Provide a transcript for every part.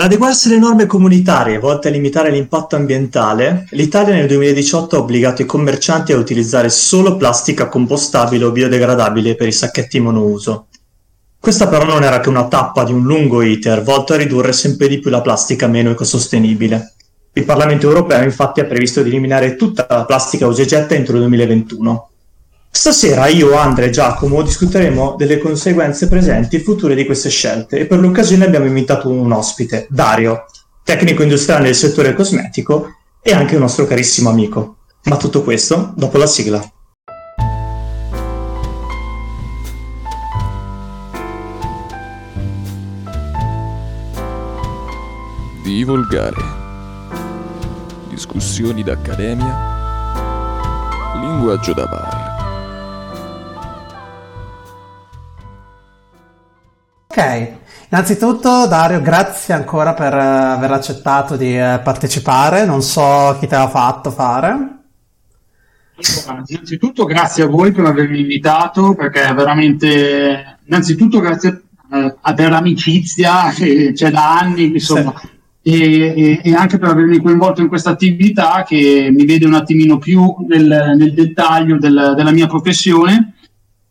Per adeguarsi alle norme comunitarie volte a limitare l'impatto ambientale, l'Italia nel 2018 ha obbligato i commercianti a utilizzare solo plastica compostabile o biodegradabile per i sacchetti monouso. Questa però non era che una tappa di un lungo iter volto a ridurre sempre di più la plastica meno ecosostenibile. Il Parlamento europeo infatti ha previsto di eliminare tutta la plastica usa e getta entro il 2021. Stasera io, Andre e Giacomo discuteremo delle conseguenze presenti e future di queste scelte e per l'occasione abbiamo invitato un ospite, Dario, tecnico industriale nel settore cosmetico e anche un nostro carissimo amico. Ma tutto questo dopo la sigla. Di volgare. Discussioni d'accademia. Linguaggio da bar. Ok, innanzitutto Dario, grazie ancora per eh, aver accettato di eh, partecipare, non so chi te l'ha fatto fare. Innanzitutto grazie a voi per avermi invitato perché veramente, innanzitutto grazie eh, per l'amicizia che c'è da anni, insomma, sì. e, e, e, anche per avermi coinvolto in questa attività che mi vede un attimino più nel, nel dettaglio del, della mia professione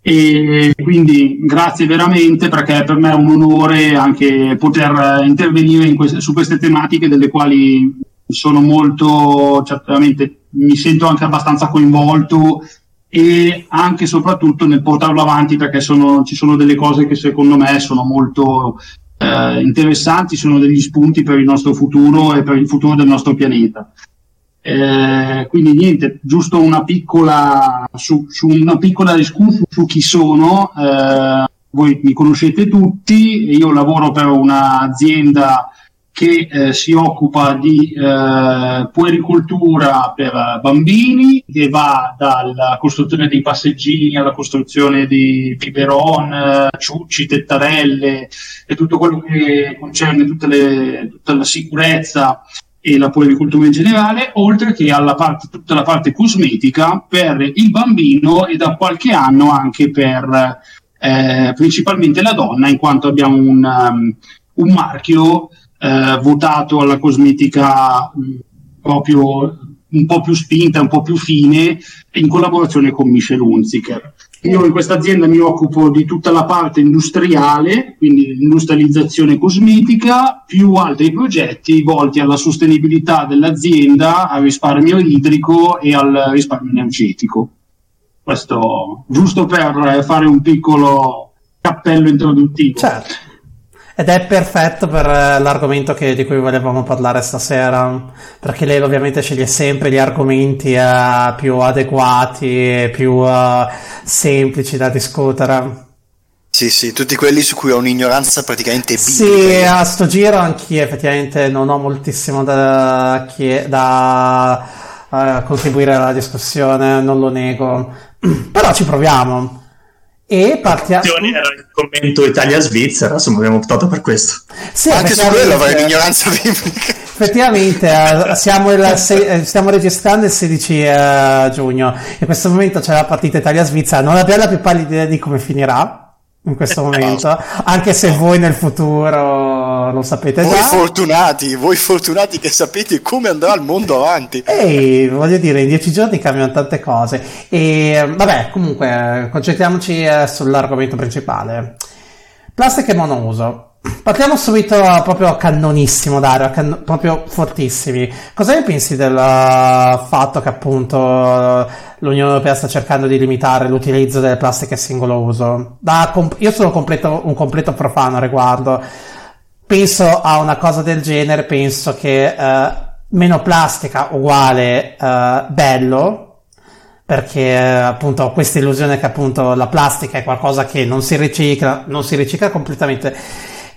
e quindi grazie veramente perché per me è un onore anche poter intervenire queste, su queste tematiche delle quali sono molto certamente mi sento anche abbastanza coinvolto e anche e soprattutto nel portarlo avanti perché sono, ci sono delle cose che secondo me sono molto eh, interessanti, sono degli spunti per il nostro futuro e per il futuro del nostro pianeta. Eh, quindi niente, giusto una piccola, su, su una piccola discussione su chi sono. Eh, voi mi conoscete tutti, io lavoro per un'azienda che eh, si occupa di eh, puericoltura per bambini, che va dalla costruzione dei passeggini alla costruzione di biberon, ciucci, tettarelle e tutto quello che concerne le, tutta la sicurezza e la puericultura in generale, oltre che alla parte, tutta la parte cosmetica per il bambino e da qualche anno anche per eh, principalmente la donna, in quanto abbiamo un, um, un marchio eh, votato alla cosmetica mh, proprio un po' più spinta, un po' più fine, in collaborazione con Michel Hunziker. Io in questa azienda mi occupo di tutta la parte industriale, quindi l'industrializzazione cosmetica, più altri progetti volti alla sostenibilità dell'azienda, al risparmio idrico e al risparmio energetico. Questo giusto per fare un piccolo cappello introduttivo. Certo. Ed è perfetto per eh, l'argomento che, di cui volevamo parlare stasera, perché lei ovviamente sceglie sempre gli argomenti uh, più adeguati e più uh, semplici da discutere. Sì, sì, tutti quelli su cui ho un'ignoranza praticamente biblica. Sì, a sto giro anch'io effettivamente non ho moltissimo da, da uh, contribuire alla discussione, non lo nego, però ci proviamo. E partiamo. Era il commento Italia-Svizzera, insomma, abbiamo optato per questo. Sì, anche su quello avrei l'ignoranza biblica. Effettivamente, uh, siamo, il, se, eh, stiamo registrando il 16 uh, giugno. In questo momento c'è la partita Italia-Svizzera. Non abbiamo la più pallida idea di come finirà in questo momento, anche se voi nel futuro lo sapete voi già. fortunati, voi fortunati che sapete come andrà il mondo avanti. Ehi, voglio dire, in dieci giorni cambiano tante cose. E vabbè, comunque, concentriamoci eh, sull'argomento principale. Plastica e monouso. Partiamo subito proprio cannonissimo, Dario, can- proprio fortissimi. Cosa ne pensi del fatto che appunto l'Unione Europea sta cercando di limitare l'utilizzo delle plastiche a singolo uso? Comp- io sono completo, un completo profano a riguardo. Penso a una cosa del genere, penso che uh, meno plastica uguale uh, bello, perché appunto ho questa illusione che appunto la plastica è qualcosa che non si ricicla, non si ricicla completamente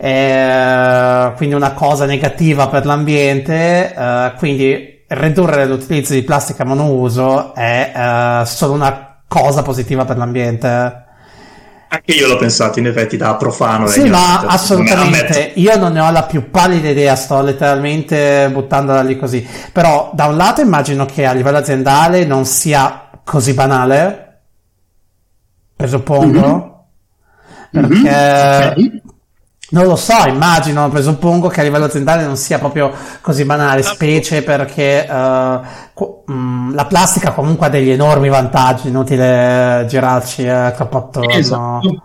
eh, quindi una cosa negativa per l'ambiente, eh, quindi ridurre l'utilizzo di plastica monouso è eh, solo una cosa positiva per l'ambiente. Anche io l'ho pensato in effetti da profano. Sì, ma assolutamente. Io non ne ho la più pallida idea, sto letteralmente buttandola lì così. Però da un lato immagino che a livello aziendale non sia così banale, presuppongo, mm-hmm. perché mm-hmm. Okay Non lo so, immagino, presuppongo che a livello aziendale non sia proprio così banale, specie perché uh, co- mh, la plastica comunque ha degli enormi vantaggi, inutile girarci eh, troppo attorno. Esatto.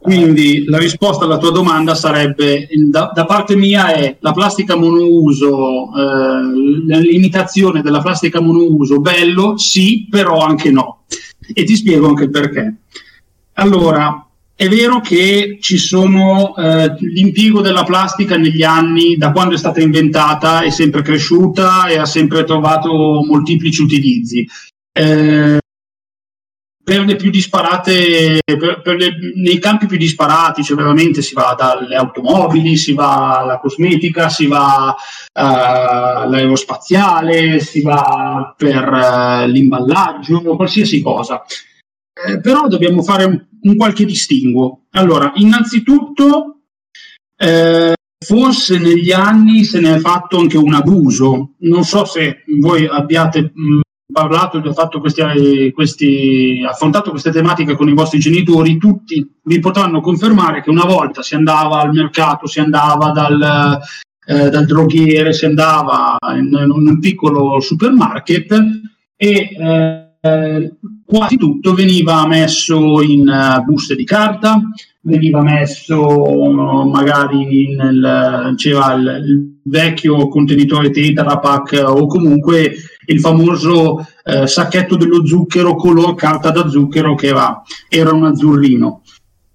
Quindi la risposta alla tua domanda sarebbe, da, da parte mia, è la plastica monouso, eh, limitazione della plastica monouso, bello, sì, però anche no. E ti spiego anche perché. Allora, è vero che ci sono eh, l'impiego della plastica negli anni, da quando è stata inventata, è sempre cresciuta e ha sempre trovato molteplici utilizzi. Eh, per le più disparate, per, per le, nei campi più disparati, cioè veramente si va dalle automobili, si va alla cosmetica, si va uh, all'aerospaziale, si va per uh, l'imballaggio, qualsiasi cosa. Eh, però dobbiamo fare un, un, qualche distinguo. Allora, innanzitutto, eh, forse negli anni se ne è fatto anche un abuso. Non so se voi abbiate mh, parlato e fatto questi, questi, affrontato queste tematiche con i vostri genitori, tutti vi potranno confermare che una volta si andava al mercato, si andava dal, eh, dal droghiere, si andava in, in un piccolo supermarket e eh, quasi tutto veniva messo in uh, buste di carta, veniva messo magari nel c'era il, il, vecchio contenitore Tetra Pak o comunque il famoso eh, sacchetto dello zucchero color carta da zucchero che era, era un azzurrino.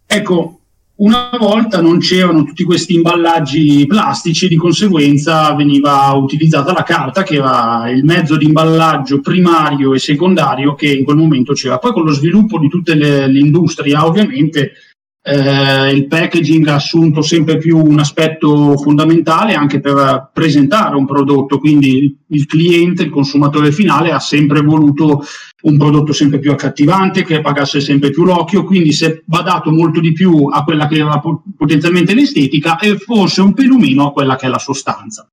Ecco, una volta non c'erano tutti questi imballaggi plastici e di conseguenza veniva utilizzata la carta che era il mezzo di imballaggio primario e secondario che in quel momento c'era. Poi con lo sviluppo di tutta l'industria ovviamente eh, il packaging ha assunto sempre più un aspetto fondamentale anche per presentare un prodotto, quindi il cliente, il consumatore finale ha sempre voluto un prodotto sempre più accattivante, che pagasse sempre più l'occhio, quindi si è badato molto di più a quella che era potenzialmente l'estetica e forse un pelumino a quella che è la sostanza.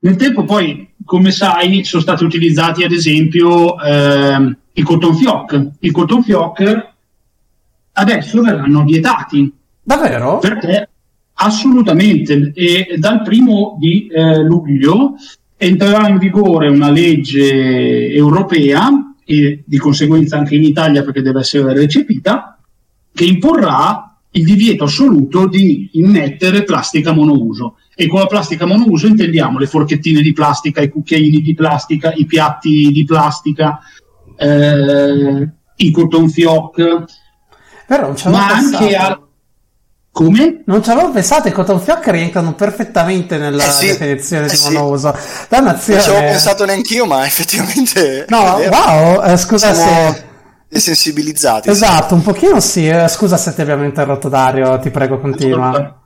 Nel tempo poi, come sai, sono stati utilizzati ad esempio eh, i cotton fioc. Il cotton fioc adesso verranno vietati. Davvero? Perché assolutamente. E dal primo di eh, luglio entrerà in vigore una legge europea e di conseguenza anche in Italia perché deve essere recepita, che imporrà il divieto assoluto di immettere plastica monouso. E con la plastica monouso intendiamo le forchettine di plastica, i cucchiaini di plastica, i piatti di plastica, eh, i cotton fioc, però non ma anche a... Come? Non ci avevo pensato, i cotton fioc rientrano perfettamente nella eh sì, definizione eh di monouso. Sì. Dannazione. Non ci avevo pensato neanch'io, ma effettivamente. No, wow, eh, scusa Siamo se. Desensibilizzati. Esatto, sì. un pochino sì. Eh, scusa se ti abbiamo interrotto, Dario, ti prego, continua.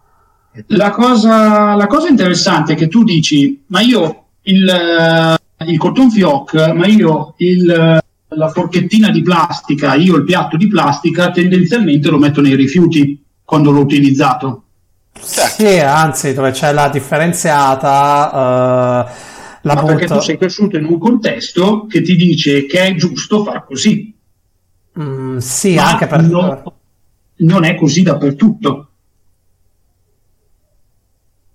La cosa, la cosa interessante è che tu dici, ma io il, eh, il cotton fioc, ma io il la forchettina di plastica, io il piatto di plastica, tendenzialmente lo metto nei rifiuti quando l'ho utilizzato. Sì, anzi, dove c'è la differenziata, uh, la Ma perché tu sei cresciuto in un contesto che ti dice che è giusto far così. Mm, sì, Ma anche per... Non, non è così dappertutto.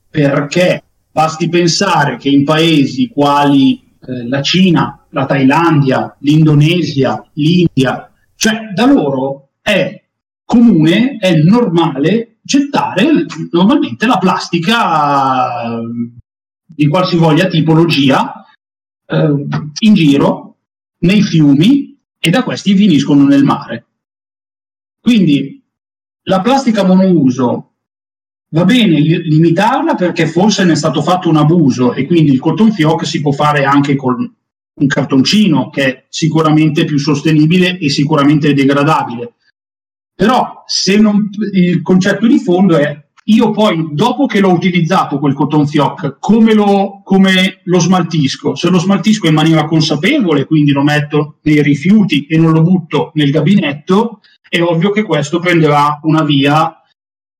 Perché basti pensare che in paesi quali eh, la Cina, la Thailandia, l'Indonesia, l'India, cioè da loro è comune, è normale gettare normalmente la plastica eh, di qualsivoglia tipologia eh, in giro nei fiumi e da questi finiscono nel mare. Quindi la plastica monouso va bene limitarla perché forse ne è stato fatto un abuso e quindi il cotton fioc si può fare anche con un cartoncino che è sicuramente più sostenibile e sicuramente degradabile. Però se non, il concetto di fondo è io poi dopo che l'ho utilizzato quel cotton fioc come lo, come lo smaltisco? Se lo smaltisco in maniera consapevole, quindi lo metto nei rifiuti e non lo butto nel gabinetto, è ovvio che questo prenderà una via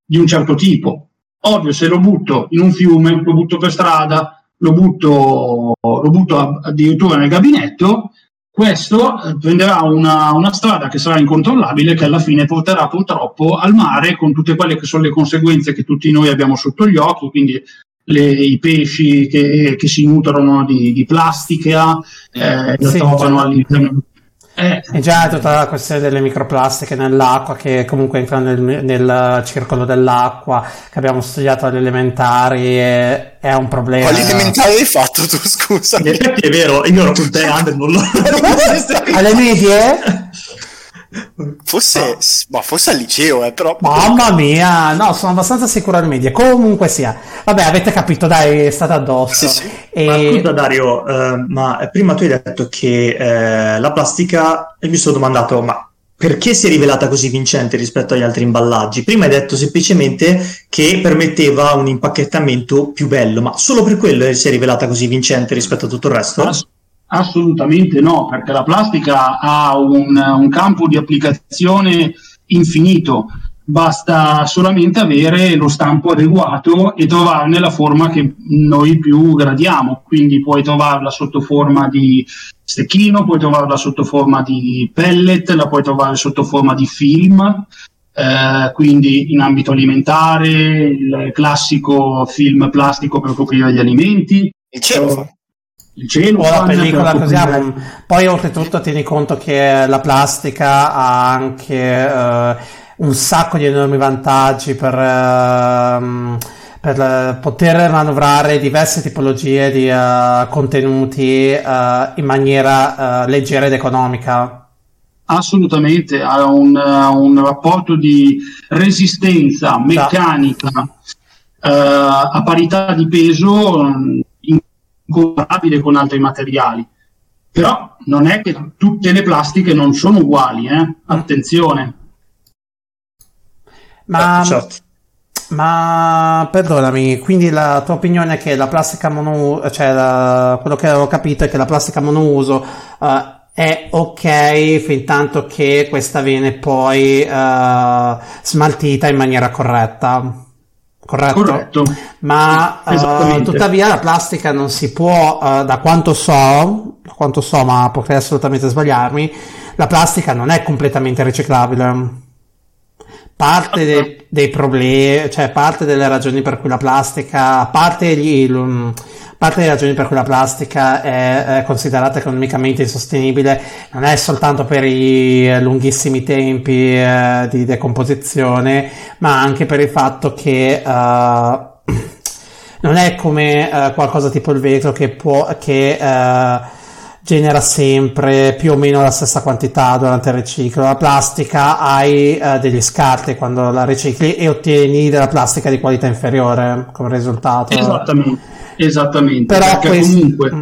di un certo tipo. Ovvio, se lo butto in un fiume, lo butto per strada, lo butto, lo butto addirittura nel gabinetto, questo prenderà una, una, strada che sarà incontrollabile, che alla fine porterà purtroppo al mare con tutte quelle che sono le conseguenze che tutti noi abbiamo sotto gli occhi, quindi le, i pesci che, che, si nutrono di, di plastica, eh, sì, trovano all'interno eh. E già tutta la questione delle microplastiche nell'acqua che comunque entrano nel, nel, circolo dell'acqua che abbiamo studiato alle elementari è, è un problema. Quali elementari hai fatto tu, scusa? In effetti è vero, io ero con te, Ander, non lo... alle medie? Forse, no. ma forse al liceo, eh, però. Mamma mia, no, sono abbastanza sicuro al media. Comunque sia, vabbè, avete capito, dai, è stata addosso. Sì, sì. E... Ma scusa, Dario, eh, ma prima tu hai detto che eh, la plastica, e mi sono domandato, ma perché si è rivelata così vincente rispetto agli altri imballaggi? Prima hai detto semplicemente che permetteva un impacchettamento più bello, ma solo per quello si è rivelata così vincente rispetto a tutto il resto? Ass- Assolutamente no, perché la plastica ha un, un campo di applicazione infinito, basta solamente avere lo stampo adeguato e trovarne la forma che noi più gradiamo, quindi puoi trovarla sotto forma di stecchino, puoi trovarla sotto forma di pellet, la puoi trovare sotto forma di film, eh, quindi in ambito alimentare, il classico film plastico per coprire gli alimenti. Il cielo il cielo o la pellicola così ah, poi oltretutto tieni conto che la plastica ha anche uh, un sacco di enormi vantaggi per, uh, per poter manovrare diverse tipologie di uh, contenuti in maniera leggera ed economica. Assolutamente ha un, un rapporto di resistenza meccanica a parità di peso comparabile con altri materiali. Però non è che tutte le plastiche non sono uguali, eh? attenzione. Ma, eh, ma perdonami, quindi la tua opinione è che la plastica monouso, cioè la, quello che ho capito è che la plastica monouso uh, è ok fin tanto che questa viene poi uh, smaltita in maniera corretta. Corretto. Corretto. Ma uh, tuttavia la plastica non si può, uh, da quanto so, da quanto so, ma potrei assolutamente sbagliarmi, la plastica non è completamente riciclabile. Parte de- dei problemi, cioè parte delle ragioni per cui la plastica, a parte gli, parte delle ragioni per cui la plastica è, considerata economicamente insostenibile non è soltanto per i lunghissimi tempi eh, di decomposizione, ma anche per il fatto che uh, non è come uh, qualcosa tipo il vetro che può che uh, genera sempre più o meno la stessa quantità durante il riciclo. La plastica hai uh, degli scarti quando la ricicli e ottieni della plastica di qualità inferiore come risultato. Esattamente. Esattamente, Però perché questo... comunque mm.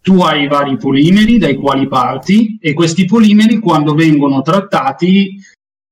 tu hai vari polimeri dai quali parti e questi polimeri quando vengono trattati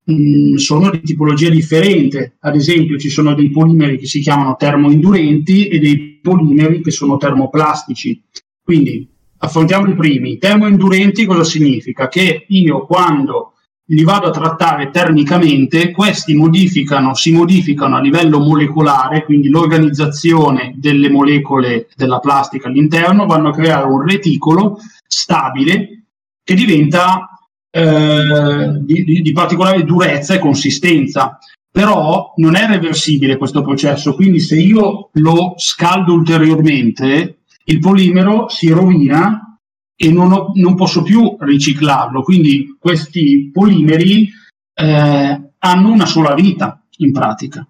mh, mm, sono di tipologia differente. Ad esempio ci sono dei polimeri che si chiamano termoindurenti e dei polimeri che sono termoplastici. Quindi affrontiamo i primi. Termoindurenti cosa significa? Che io quando li vado a trattare termicamente, questi modificano, si modificano a livello molecolare, quindi l'organizzazione delle molecole della plastica all'interno, vanno a creare un reticolo stabile che diventa eh, di, di, particolare durezza e consistenza. Però non è reversibile questo processo, quindi se io lo scaldo ulteriormente, il polimero si rovina e non, ho, non posso più riciclarlo. Quindi questi polimeri eh, hanno una sola vita in pratica.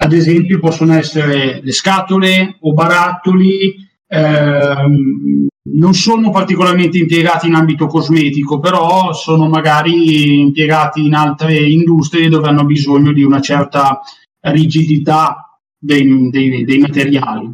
Ad esempio possono essere le scatole o barattoli, ehm, non sono particolarmente impiegati in ambito cosmetico, però sono magari impiegati in altre industrie dove hanno bisogno di una certa rigidità dei, dei, dei materiali.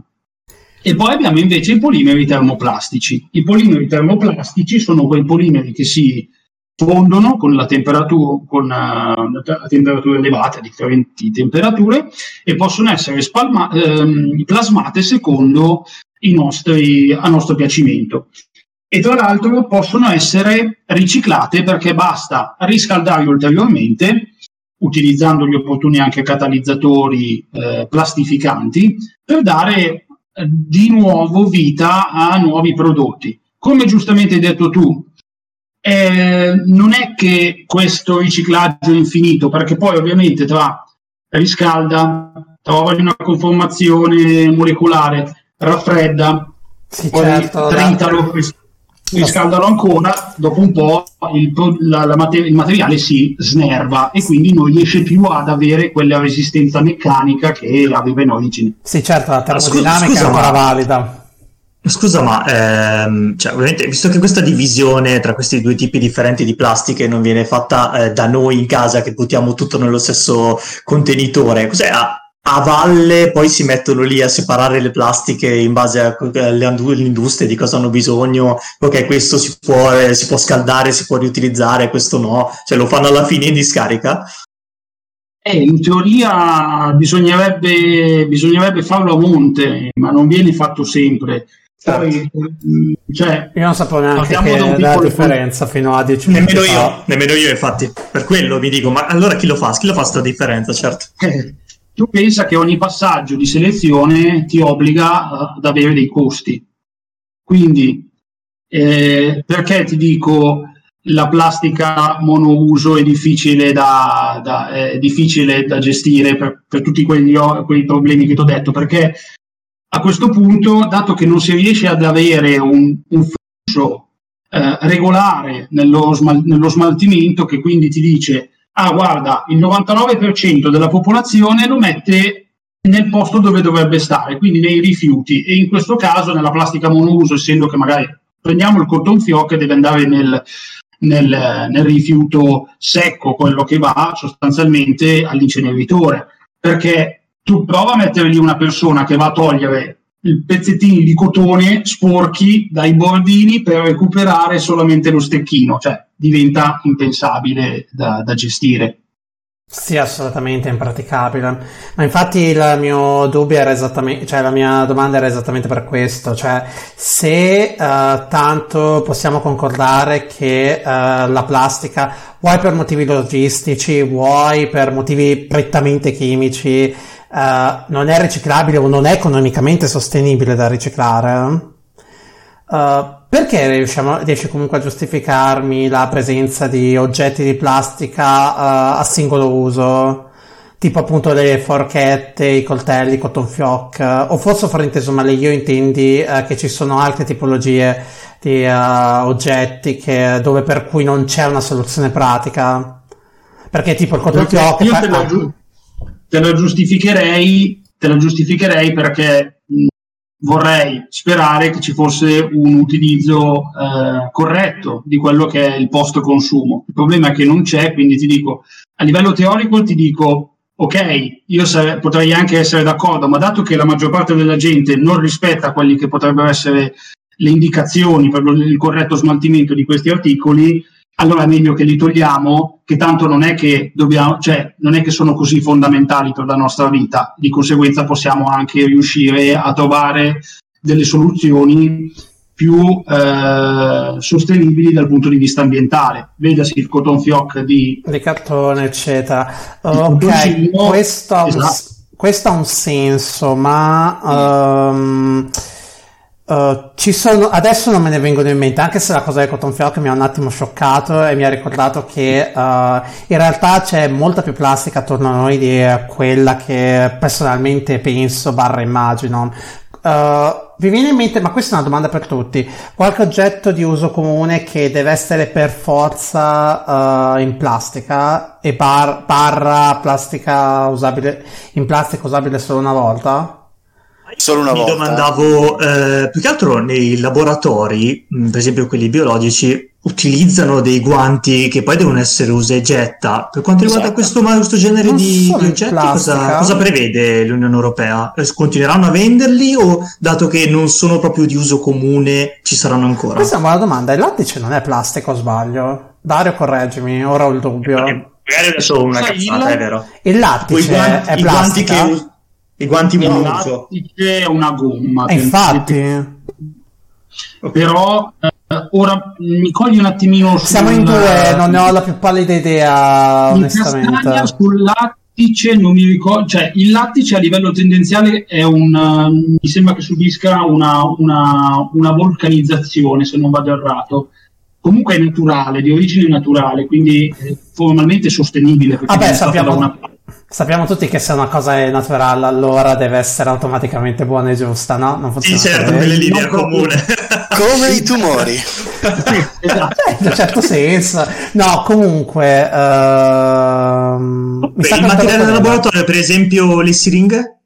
E poi abbiamo invece i polimeri termoplastici. I polimeri termoplastici sono quei polimeri che si fondono con la temperatura, con, uh, a temperature elevate, a differenti temperature, e possono essere spalma- ehm, plasmate secondo i nostri, a nostro piacimento. E tra l'altro possono essere riciclate perché basta riscaldarli ulteriormente, utilizzando gli opportuni anche catalizzatori eh, plastificanti, per dare di nuovo vita a nuovi prodotti. come giustamente hai detto tu, eh, non è che questo riciclaggio è infinito, perché poi ovviamente tra riscalda, trova una conformazione molecolare, raffredda, Sì, poi certo, tritalo, ris- riscaldalo ancora, dopo un po' il, la- la mate- il materiale si snerva e quindi non riesce più ad avere quella resistenza meccanica che aveva in origine. Sì, certo, la scusa- termodinamica scusa, è ancora ma- valida. Scusa, ma ehm, cioè, ovviamente, visto che questa divisione tra questi due tipi differenti di plastiche non viene fatta eh, da noi in casa, che buttiamo tutto nello stesso contenitore, cos'è? A, a valle poi si mettono lì a separare le plastiche in base a- alle industrie di cosa hanno bisogno. Ok, questo si può, eh, si può scaldare, si può riutilizzare, questo no. Cioè, lo fanno alla fine in discarica? Eh, in teoria bisognerebbe, bisognerebbe farlo a monte, ma non viene fatto sempre. Poi, mh, cioè, Io non sapevo neanche che da un la piccolo differenza fino a 10 minuti Nemmeno fa. io, nemmeno io, infatti. Per quello mi dico, ma allora chi lo fa? Chi lo fa sta differenza, certo? Tu pensa che ogni passaggio di selezione ti obbliga eh, ad avere dei costi. Quindi, eh, perché ti dico la plastica monouso è difficile da, da- è difficile da gestire per, per tutti quegli, quei problemi che ti ho detto? Perché a questo punto, dato che non si riesce ad avere un, un flusso eh, regolare nello, smal- nello smaltimento, che quindi ti dice, ah guarda, il 99% della popolazione lo mette nel posto dove dovrebbe stare, quindi nei rifiuti, e in questo caso nella plastica monouso, essendo che magari prendiamo il cotton fioc che deve andare nel, nel, nel rifiuto secco, quello che va sostanzialmente all'inceneritore, perché tu prova a mettere lì una persona che va a togliere pezzettini di cotone sporchi dai bordini per recuperare solamente lo stecchino, cioè diventa impensabile da, da gestire. Sì, assolutamente impraticabile. Ma infatti il mio dubbio era esattamente, cioè la mia domanda era esattamente per questo, cioè se eh, tanto possiamo concordare che eh, la plastica, vuoi per motivi logistici, vuoi per motivi prettamente chimici, eh, non è riciclabile o non è economicamente sostenibile da riciclare, Uh, perché riusciamo, riesci comunque a giustificarmi la presenza di oggetti di plastica uh, a singolo uso? Tipo appunto le forchette, i coltelli, i cotton fioc, uh, o forse ho frainteso male io intendi uh, che ci sono altre tipologie di uh, oggetti che, dove per cui non c'è una soluzione pratica? Perché tipo il cotton fioc... io fa- te la, ah, giu- te la giustificherei, te la giustificherei perché mh, vorrei sperare che ci fosse un utilizzo eh, corretto di quello che è il post consumo. Il problema è che non c'è, quindi ti dico, a livello teorico ti dico ok, io sare- potrei anche essere d'accordo, ma dato che la maggior parte della gente non rispetta quelli che potrebbero essere le indicazioni per il corretto smaltimento di questi articoli, allora è meglio che li togliamo, che tanto non è che dobbiamo, cioè non è che sono così fondamentali per la nostra vita, di conseguenza possiamo anche riuscire a trovare delle soluzioni più eh, sostenibili dal punto di vista ambientale. Vedasi il cotton fioc di di cartone, eccetera. Il Ok, questo ha, un, esatto. questo ha un senso, ma ehm, eh, ci sono, adesso non me ne vengono in mente, anche se la cosa del cotton fioc mi ha un attimo scioccato e mi ha ricordato che eh, in realtà c'è molta più plastica attorno a noi di quella che personalmente penso barra immagino. Eh, vi viene in mente, ma questa è una domanda per tutti, qualche oggetto di uso comune che deve essere per forza in plastica e bar- barra plastica usabile in plastica usabile solo una volta? Solo una Mi volta. domandavo, eh, più che altro nei laboratori, mh, per esempio quelli biologici, utilizzano dei guanti che poi devono essere usa e getta. Per quanto riguarda Esatto. questo, ma- questo genere Non di, oggetti, cosa, cosa prevede l'Unione Europea? Eh, Continueranno a venderli o, dato che non sono proprio di uso comune, ci saranno ancora? Questa è una buona domanda. Il lattice non è plastica o sbaglio? Dario, correggimi, ora ho il dubbio. Magari adesso una cazzata, il- è vero. Il lattice guanti, è plastica? che i guanti il monouso. lattice è una gomma. Eh, infatti, Però eh, ora mi cogli un attimino sul- siamo in due, non ne ho la più pallida idea, in Castagna onestamente. sul, la- lattice non mi ricordo, cioè il lattice a livello tendenziale è un, uh, mi sembra che subisca una, una, una vulcanizzazione se non vado errato. Comunque è naturale, di origine naturale, quindi eh, formalmente sostenibile. Vabbè, sappiamo, da una- sappiamo tutti che se una cosa è naturale, allora deve essere automaticamente buona e giusta, no? Non Sì, funziona certo, così. quelle linee comune. Come i tumori. Esatto. Eh, in un certo senso. No, comunque... mi Per sta il materiale da contando- laboratorio, per esempio, le siringhe?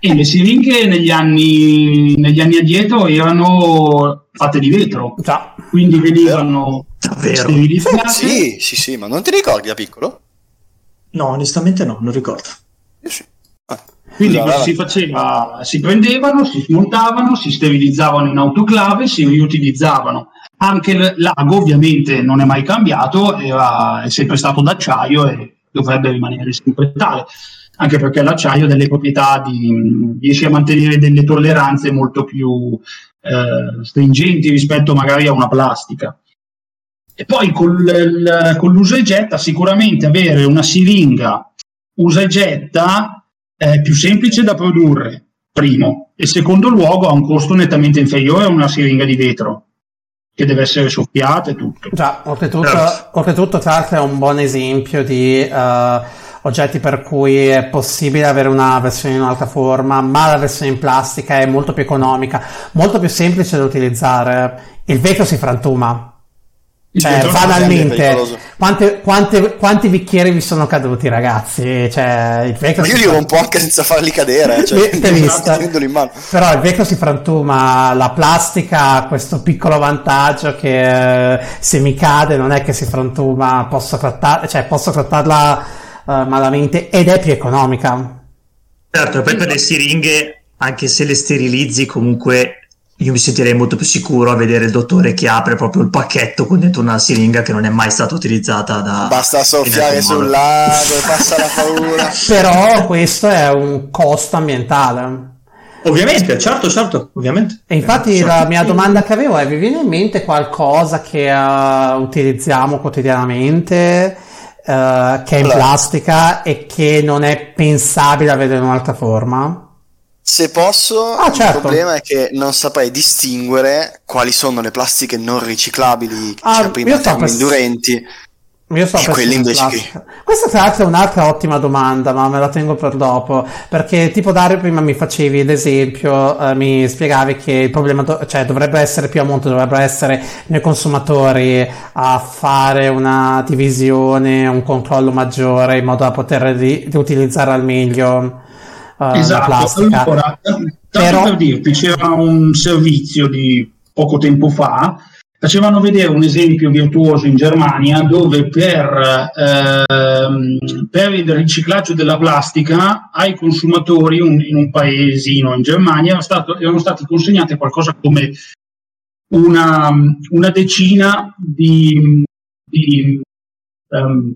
E le siringhe negli anni, negli anni addietro erano fatte di vetro, Già. quindi venivano Davvero? Sì, sì, sì, ma non ti ricordi da piccolo? No, onestamente no, non ricordo. Io sì. Ah. Quindi Scusa, si faceva, si prendevano, si smontavano, si sterilizzavano in autoclave, si riutilizzavano. Anche il lago ovviamente non è mai cambiato, era- è sempre stato d'acciaio e dovrebbe rimanere sempre tale, anche perché l'acciaio ha delle proprietà di riesce a mantenere delle tolleranze molto più eh, stringenti rispetto magari a una plastica. E poi col, con l'usa e getta sicuramente avere una siringa usa e getta è più semplice da produrre, primo, e secondo luogo ha un costo nettamente inferiore a una siringa di vetro, che deve essere soffiata e tutto. Già, oltretutto, oltretutto tra l'altro è un buon esempio di eh, oggetti per cui è possibile avere una versione in un'altra forma, ma la versione in plastica è molto più economica, molto più semplice da utilizzare. Il vetro si frantuma. Cioè, banalmente, pericoloso. quante, quante- quanti bicchieri vi sono caduti, ragazzi? Cioè, il vetro Ma io li rompo anche senza farli cadere, cioè, in mano. Però il vetro si frantuma, la plastica ha questo piccolo vantaggio che eh, se mi cade non è che si frantuma, posso, trattar- cioè, posso trattarla eh, malamente ed è più economica. Certo, poi per le siringhe, anche se le sterilizzi, comunque io mi sentirei molto più sicuro a vedere il dottore che apre proprio il pacchetto con dentro una siringa che non è mai stata utilizzata da... Basta soffiare sul lago e passa la paura. Però questo è un costo ambientale. Ovviamente, certo, certo, ovviamente. E infatti Certo. la mia domanda che avevo è, vi viene in mente qualcosa che eh, utilizziamo quotidianamente, eh, che è in Allora. plastica e che non è pensabile avere in un'altra forma? Se posso, Ah, certo. il problema è che non saprei distinguere quali sono le plastiche non riciclabili, che Ah, diceva prima io sto per- termoindurenti. Io so E in invece plastica. Questa tra l'altro è un'altra ottima domanda, ma me la tengo per dopo, perché tipo Dario prima mi facevi l'esempio, eh, mi spiegavi che il problema, do- cioè dovrebbe essere più a monte, dovrebbero essere noi consumatori a fare una divisione, un controllo maggiore in modo da poter ri- riutilizzare al meglio la Esatto, plastica. allora, Però- per dirti, c'era un servizio di poco tempo fa, facevano vedere un esempio virtuoso in Germania dove per, ehm, per il riciclaggio della plastica ai consumatori un- in un paesino in Germania era stato- erano stati consegnate qualcosa come una, una decina di, di, ehm,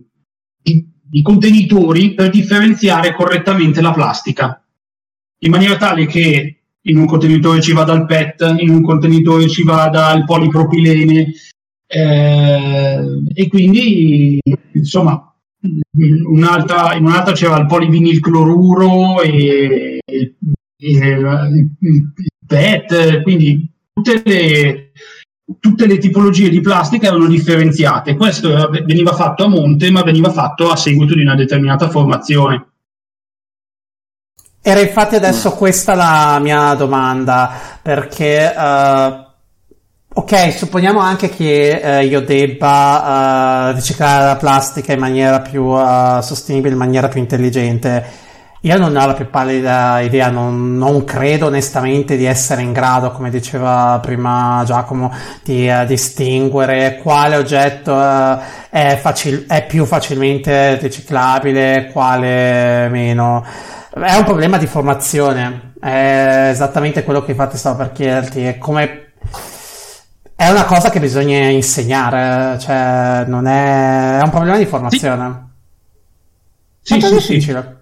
di- di contenitori per differenziare correttamente la plastica. In maniera tale che in un contenitore ci vada il PET, in un contenitore ci vada il polipropilene eh, e quindi insomma in un'altra, in un'altra c'era il polivinilcloruro e, e il, il PET, quindi tutte le, tutte le tipologie di plastica erano differenziate. Questo era- veniva fatto a monte, ma veniva fatto a seguito di una determinata formazione. Era infatti adesso questa la mia domanda, perché eh, ok, supponiamo anche che eh, io debba eh, riciclare la plastica in maniera più sostenibile, in maniera più intelligente. Io non ho la più pallida idea, non, non credo onestamente di essere in grado, come diceva prima Giacomo, di eh, distinguere quale oggetto eh, è, facil- è più facilmente riciclabile, quale meno. È un problema di formazione, è esattamente quello che infatti stavo per chiederti, è come... È una cosa che bisogna insegnare, cioè non è... è un problema di formazione. Sì, sì, sì. difficile?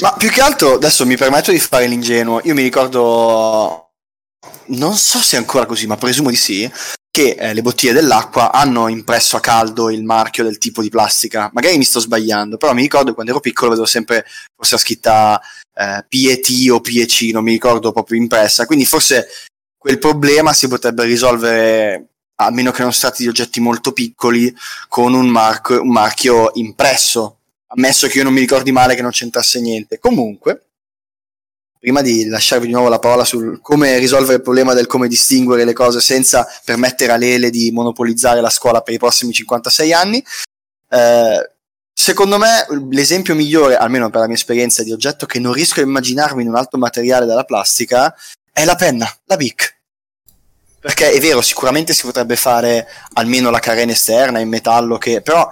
Ma più che altro, adesso mi permetto di fare l'ingenuo. Io mi ricordo, non so se è ancora così, ma presumo di sì, che eh, le bottiglie dell'acqua hanno impresso a caldo il marchio del tipo di plastica. Magari mi sto sbagliando, però mi ricordo quando ero piccolo vedevo sempre forse la scritta eh, PET o PEC, non mi ricordo proprio impressa, quindi forse quel problema si potrebbe risolvere a meno che non si tratti di oggetti molto piccoli con un, marco, un marchio impresso, ammesso che io non mi ricordi male che non c'entrasse niente. Comunque, prima di lasciarvi di nuovo la parola sul come risolvere il problema del come distinguere le cose senza permettere a Lele di monopolizzare la scuola per i prossimi 56 anni, eh, secondo me l'esempio migliore, almeno per la mia esperienza di oggetto che non riesco a immaginarmi in un altro materiale della plastica, è la penna, la Bic. Perché è vero, sicuramente si potrebbe fare almeno la carena esterna in metallo, che però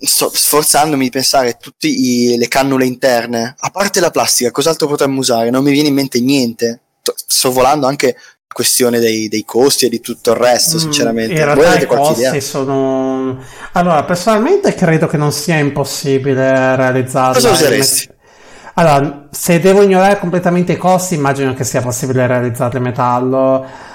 sto sforzandomi di pensare tutte le cannule interne, a parte la plastica, cos'altro potremmo usare? Non mi viene in mente niente. Sto volando anche la questione dei, dei costi e di tutto il resto, sinceramente. Mm, in realtà i costi idea? sono... Allora, personalmente credo che non sia impossibile realizzarlo. Cosa useresti? Allora, se devo ignorare completamente i costi, immagino che sia possibile realizzarle in metallo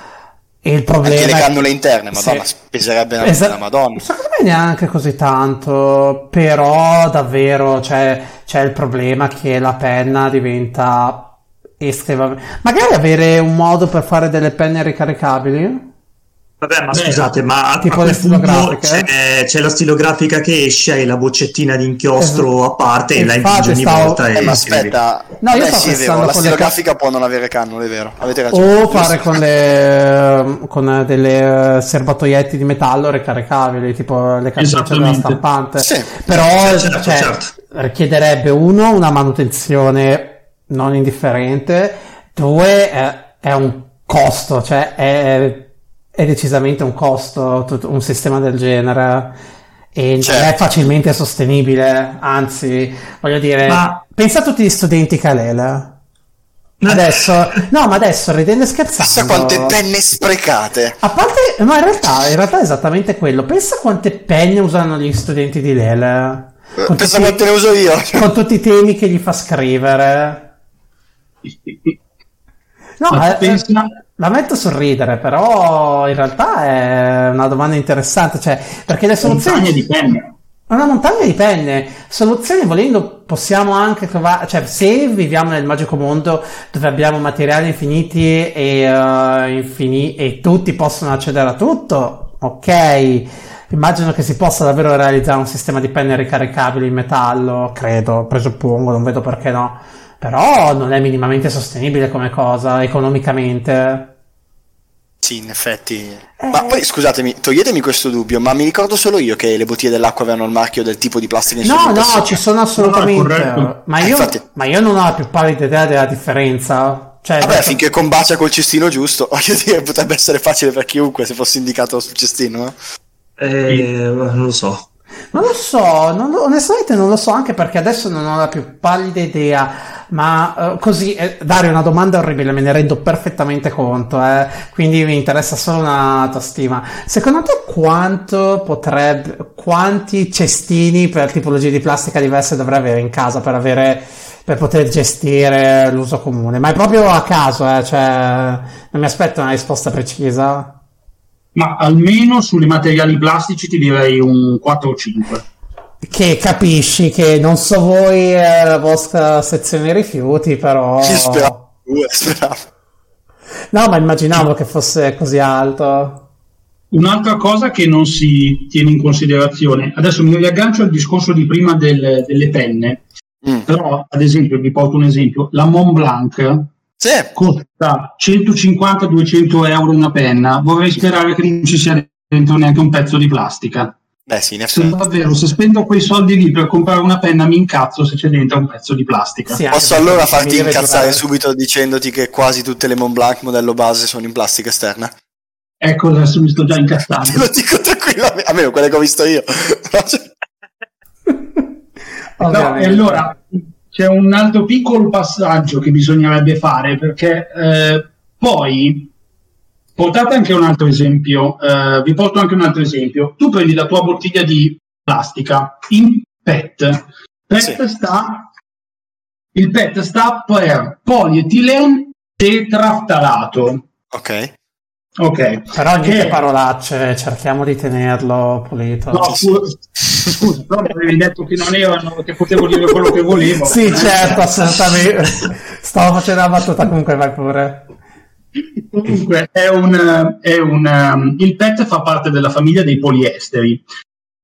e il problema Anche le cannule interne, madonna, se... peserebbe una, esa- madonna. Secondo me neanche così tanto, però davvero c'è, c'è il problema che la penna diventa estremamente... Magari avere un modo per fare delle penne ricaricabili? Vabbè, ma Beh, scusate, ma a, tipo a quel punto c'è, c'è, la stilografica che esce e la boccettina di inchiostro a parte e la impingi ogni stavo... volta. Eh, ma aspetta, no, io Beh, sì, vero, la stilografica ca- può non avere cannone, è vero. Avete ragione. O fare con, le, con delle eh, serbatoietti di metallo ricaricabili, tipo le cartucce della stampante. Sì. Però certo, cioè, certo. richiederebbe uno una manutenzione non indifferente, due è, è un costo, cioè è è decisamente un costo un sistema del genere e certo. non è certo. facilmente sostenibile anzi voglio dire ma... pensa a tutti gli studenti Kalele Adesso, no, ma adesso ridendo e scherzando. Pensa quante penne sprecate. A parte, ma in realtà, in realtà è esattamente quello. Pensa quante penne usano gli studenti di Lele. Con Pensa tutti, quante ne uso io. Con tutti i temi che gli fa scrivere. No, eh, pensa... La metto a sorridere, però in realtà è una domanda interessante, cioè, perché le soluzioni... Montagna di penne. Una montagna di penne. Soluzioni volendo possiamo anche trovare, cioè se viviamo nel magico mondo dove abbiamo materiali infiniti e, uh, infini- e tutti possono accedere a tutto, ok. Immagino che si possa davvero realizzare un sistema di penne ricaricabili in metallo, credo, presuppongo, non vedo perché no. Però non è minimamente sostenibile come cosa economicamente. Sì, in effetti. Eh... Ma poi scusatemi, toglietemi questo dubbio, ma mi ricordo solo io che le bottiglie dell'acqua avevano il marchio del tipo di plastica in No, no, ci sono assolutamente. No, ma, io, eh, ma, io, non ho la più pallida idea della differenza. Cioè, Vabbè, detto... finché combacia col cestino giusto, voglio dire, potrebbe essere facile per chiunque se fosse indicato sul cestino. Eh, eh non lo so. Non lo so, non lo, onestamente non lo so, anche perché adesso non ho la più pallida idea, ma uh, così, eh, dare una domanda orribile, me ne rendo perfettamente conto, eh, quindi mi interessa solo una tua stima. Secondo te quanto potrebbe, quanti cestini per tipologie di plastica diverse dovrei avere in casa per avere, per poter gestire l'uso comune? Ma è proprio a caso, eh, cioè, non mi aspetto una risposta precisa. Ma almeno sui materiali plastici ti direi un 4 o 5. Che capisci che non so voi eh, la vostra sezione rifiuti, però. Ci speravo, speravo. No, ma immaginavo che fosse così alto. Un'altra cosa che non si tiene in considerazione, adesso mi riaggancio al discorso di prima del, delle penne, mm. però ad esempio vi porto un esempio, la Mont Blanc sì. costa 150-200 euro una penna, vorrei sperare che non ci sia dentro neanche un pezzo di plastica. Beh sì, in effetti. Se, davvero, se spendo quei soldi lì per comprare una penna mi incazzo se c'è dentro un pezzo di plastica. Sì, Posso allora farti incazzare subito dicendoti che quasi tutte le Mont Blanc modello base sono in plastica esterna? Ecco, adesso mi sto già incazzando. Lo dico tranquillamente, almeno quelle che ho visto io. no, e allora c'è un altro piccolo passaggio che bisognerebbe fare perché eh, poi portate anche un altro esempio eh, vi porto anche un altro esempio tu prendi la tua bottiglia di plastica in PET PET sì. sta il PET sta per polietilene tetraftalato ok Ok. Però niente Che- parolacce, cerchiamo di tenerlo pulito. No, scu- scusa, però mi avevi detto che non erano, che potevo dire quello che volevo. Sì, certo, assolutamente. Stavo facendo la battuta, comunque vai pure. Comunque, è un, è un, um, il PET fa parte della famiglia dei poliesteri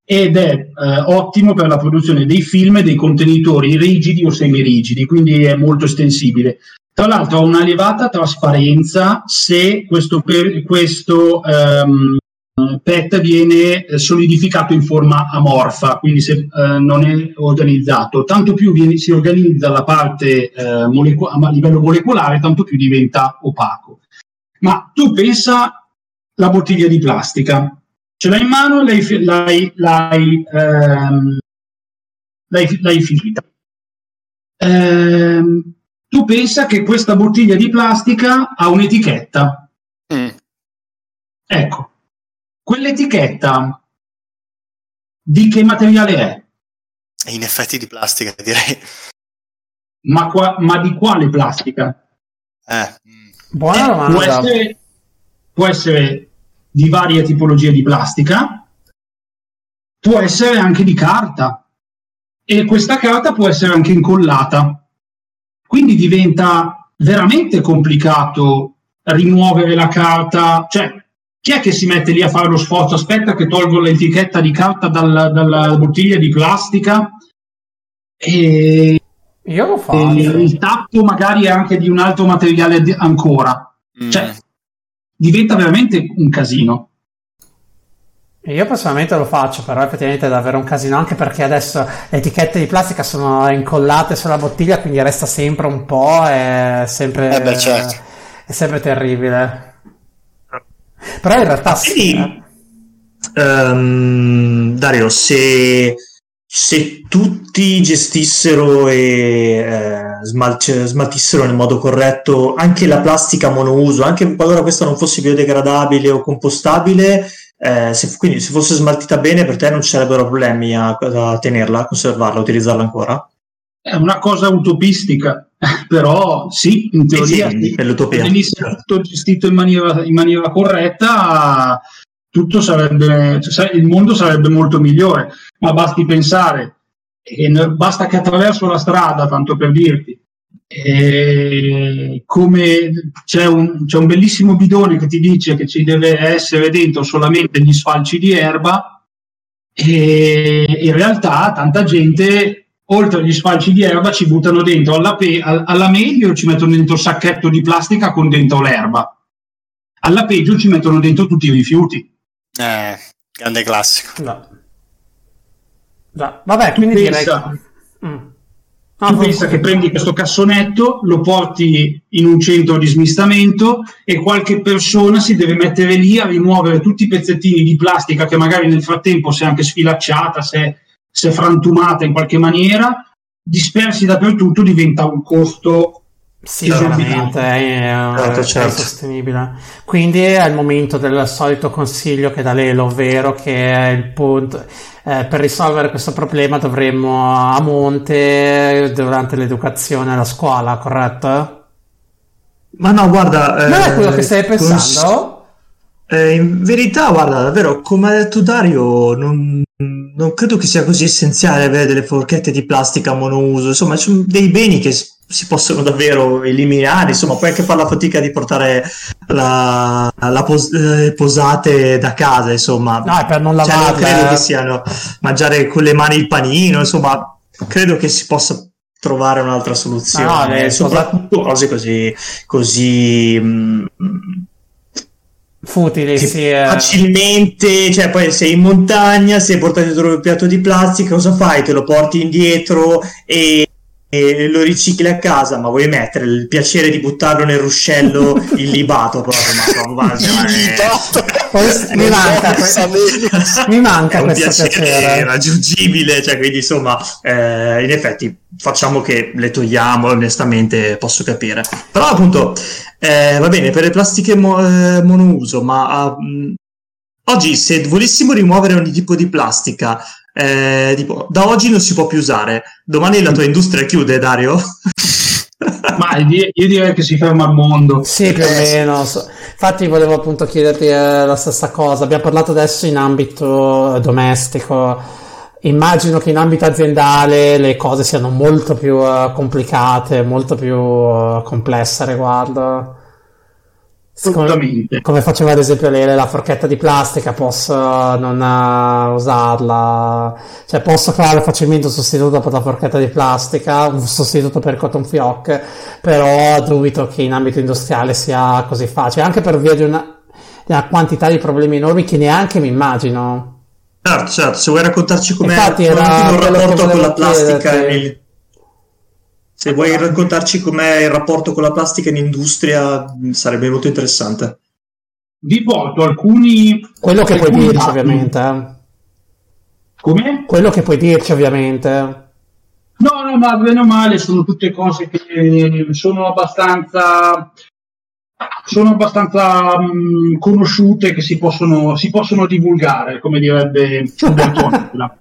ed è eh, ottimo per la produzione dei film e dei contenitori rigidi o semirigidi, quindi è molto estensibile. Tra l'altro ha una elevata trasparenza se questo, per- questo ehm, PET viene eh, solidificato in forma amorfa, quindi se eh, non è organizzato. Tanto più viene- si organizza la parte eh, moleco- a livello molecolare, tanto più diventa opaco. Ma tu pensa la bottiglia di plastica, ce l'hai in mano e l'hai, l'hai, l'hai, ehm, l'hai- l'hai finita. Ehm, tu pensa che questa bottiglia di plastica ha un'etichetta. Mm. Ecco, quell'etichetta di che materiale è? In effetti di plastica, direi. Ma, qua- ma di quale plastica? Eh, mm. Buona Eh, può, domanda. essere, può essere di varie tipologie di plastica, può essere anche di carta e questa carta può essere anche incollata. Quindi diventa veramente complicato rimuovere la carta. Cioè, chi è che si mette lì a fare lo sforzo? Aspetta che tolgo l'etichetta di carta dal- dalla bottiglia di plastica e Io lo e faccio. il tappo magari è anche di un altro materiale di- ancora. Mm. Cioè, diventa veramente un casino. Io personalmente lo faccio, però effettivamente è davvero un casino, anche perché adesso le etichette di plastica sono incollate sulla bottiglia, quindi resta sempre un po', è sempre, Eh beh, certo. è sempre terribile. Però in realtà sì, eh. ehm, Dario, se, se tutti gestissero e eh, smal- smaltissero nel modo corretto anche la plastica monouso, anche qualora questa non fosse biodegradabile o compostabile, eh, se, quindi se fosse smaltita bene per te non ci sarebbero problemi a, a tenerla, a conservarla, a utilizzarla ancora? È una cosa utopistica, però sì, in teoria sì, venisse tutto gestito in maniera, in maniera corretta, tutto sarebbe, cioè, il mondo sarebbe molto migliore. Ma basti pensare, e no- basta che attraverso la strada, tanto per dirti, e come c'è un, c'è un bellissimo bidone che ti dice che ci deve essere dentro solamente gli sfalci di erba, e in realtà tanta gente oltre agli sfalci di erba ci buttano dentro alla, pe- al- alla meglio ci mettono dentro il sacchetto di plastica con dentro l'erba alla peggio ci mettono dentro tutti i rifiuti Eh, grande classico. Già. Già. Vabbè, quindi direi pensa, che... Mm. tu No, pensa che prendi questo cassonetto lo porti in un centro di smistamento e qualche persona si deve mettere lì a rimuovere tutti i pezzettini di plastica che magari nel frattempo si è anche sfilacciata si è, si è frantumata in qualche maniera dispersi dappertutto diventa un costo Sì, Esorbitante. veramente è, Certo, è certo. insostenibile. Quindi è il momento del solito consiglio che dà Lelo, ovvero che è il punto. eh, per risolvere questo problema dovremmo a monte durante l'educazione alla scuola, corretto? Ma no, guarda... Non è eh, quello che stai cons- pensando? Eh, in verità, guarda, davvero, come ha detto Dario, non, non credo che sia così essenziale avere delle forchette di plastica monouso. Insomma, ci sono dei beni che si possono davvero eliminare. Insomma, puoi anche fare la fatica di portare la, la pos- eh, posate da casa. Insomma, No, è per non Cioè, non credo che siano mangiare con le mani il panino. Insomma, credo che si possa trovare un'altra soluzione. Ah, no, le soprattutto cose così, così mm, Futili, che sì. facilmente, cioè poi sei in montagna, sei portato dietro il piatto di plastica, cosa fai? Te lo porti indietro e, e lo ricicli a casa, ma vuoi mettere il piacere di buttarlo nel ruscello illibato proprio, ma, ma guarda, è- Poi mi manca, que- mi manca è un questo piacere piacere. raggiungibile, cioè quindi insomma, eh, in effetti facciamo che le togliamo, onestamente posso capire. Però appunto, eh, va bene, per le plastiche mo- eh, monouso, ma mh, oggi se volessimo rimuovere ogni tipo di plastica, eh, tipo, da oggi non si può più usare, domani la tua industria chiude, Dario? Ma io direi che si ferma al mondo. Sì, più o Eh, meno. Infatti volevo appunto chiederti eh, la stessa cosa. Abbiamo parlato adesso in ambito eh, domestico. Immagino che in ambito aziendale le cose siano molto più complicate, molto più complesse a riguardo. Come, Assolutamente. come faceva ad esempio lei la forchetta di plastica, posso non eh, usarla, cioè posso creare facilmente un sostituto per la forchetta di plastica, un sostituto per cotton fioc, però dubito che in ambito industriale sia così facile, anche per via di una, di una quantità di problemi enormi che neanche mi immagino. Certo, certo, se vuoi raccontarci com'è il rapporto con la plastica chiederti. nel- Se vuoi raccontarci com'è il rapporto con la plastica in industria, sarebbe molto interessante. Vi porto alcuni. Quello che puoi alcuni dirci dati. ovviamente, eh. Come? quello che puoi dirci ovviamente. No, no, ma bene o male sono tutte cose che eh, sono abbastanza sono abbastanza mh, conosciute che si possono, si possono divulgare, come direbbe Nicola.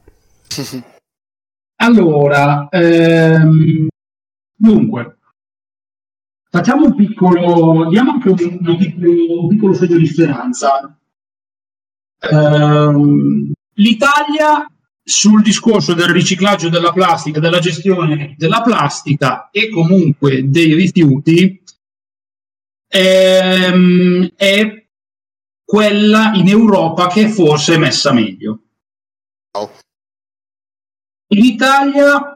Allora, ehm, dunque, facciamo un piccolo, diamo anche un, un piccolo, un piccolo segno di speranza. Ehm, L'Italia sul discorso del riciclaggio della plastica, della gestione della plastica e comunque dei rifiuti ehm, è quella in Europa che forse è messa meglio. In Italia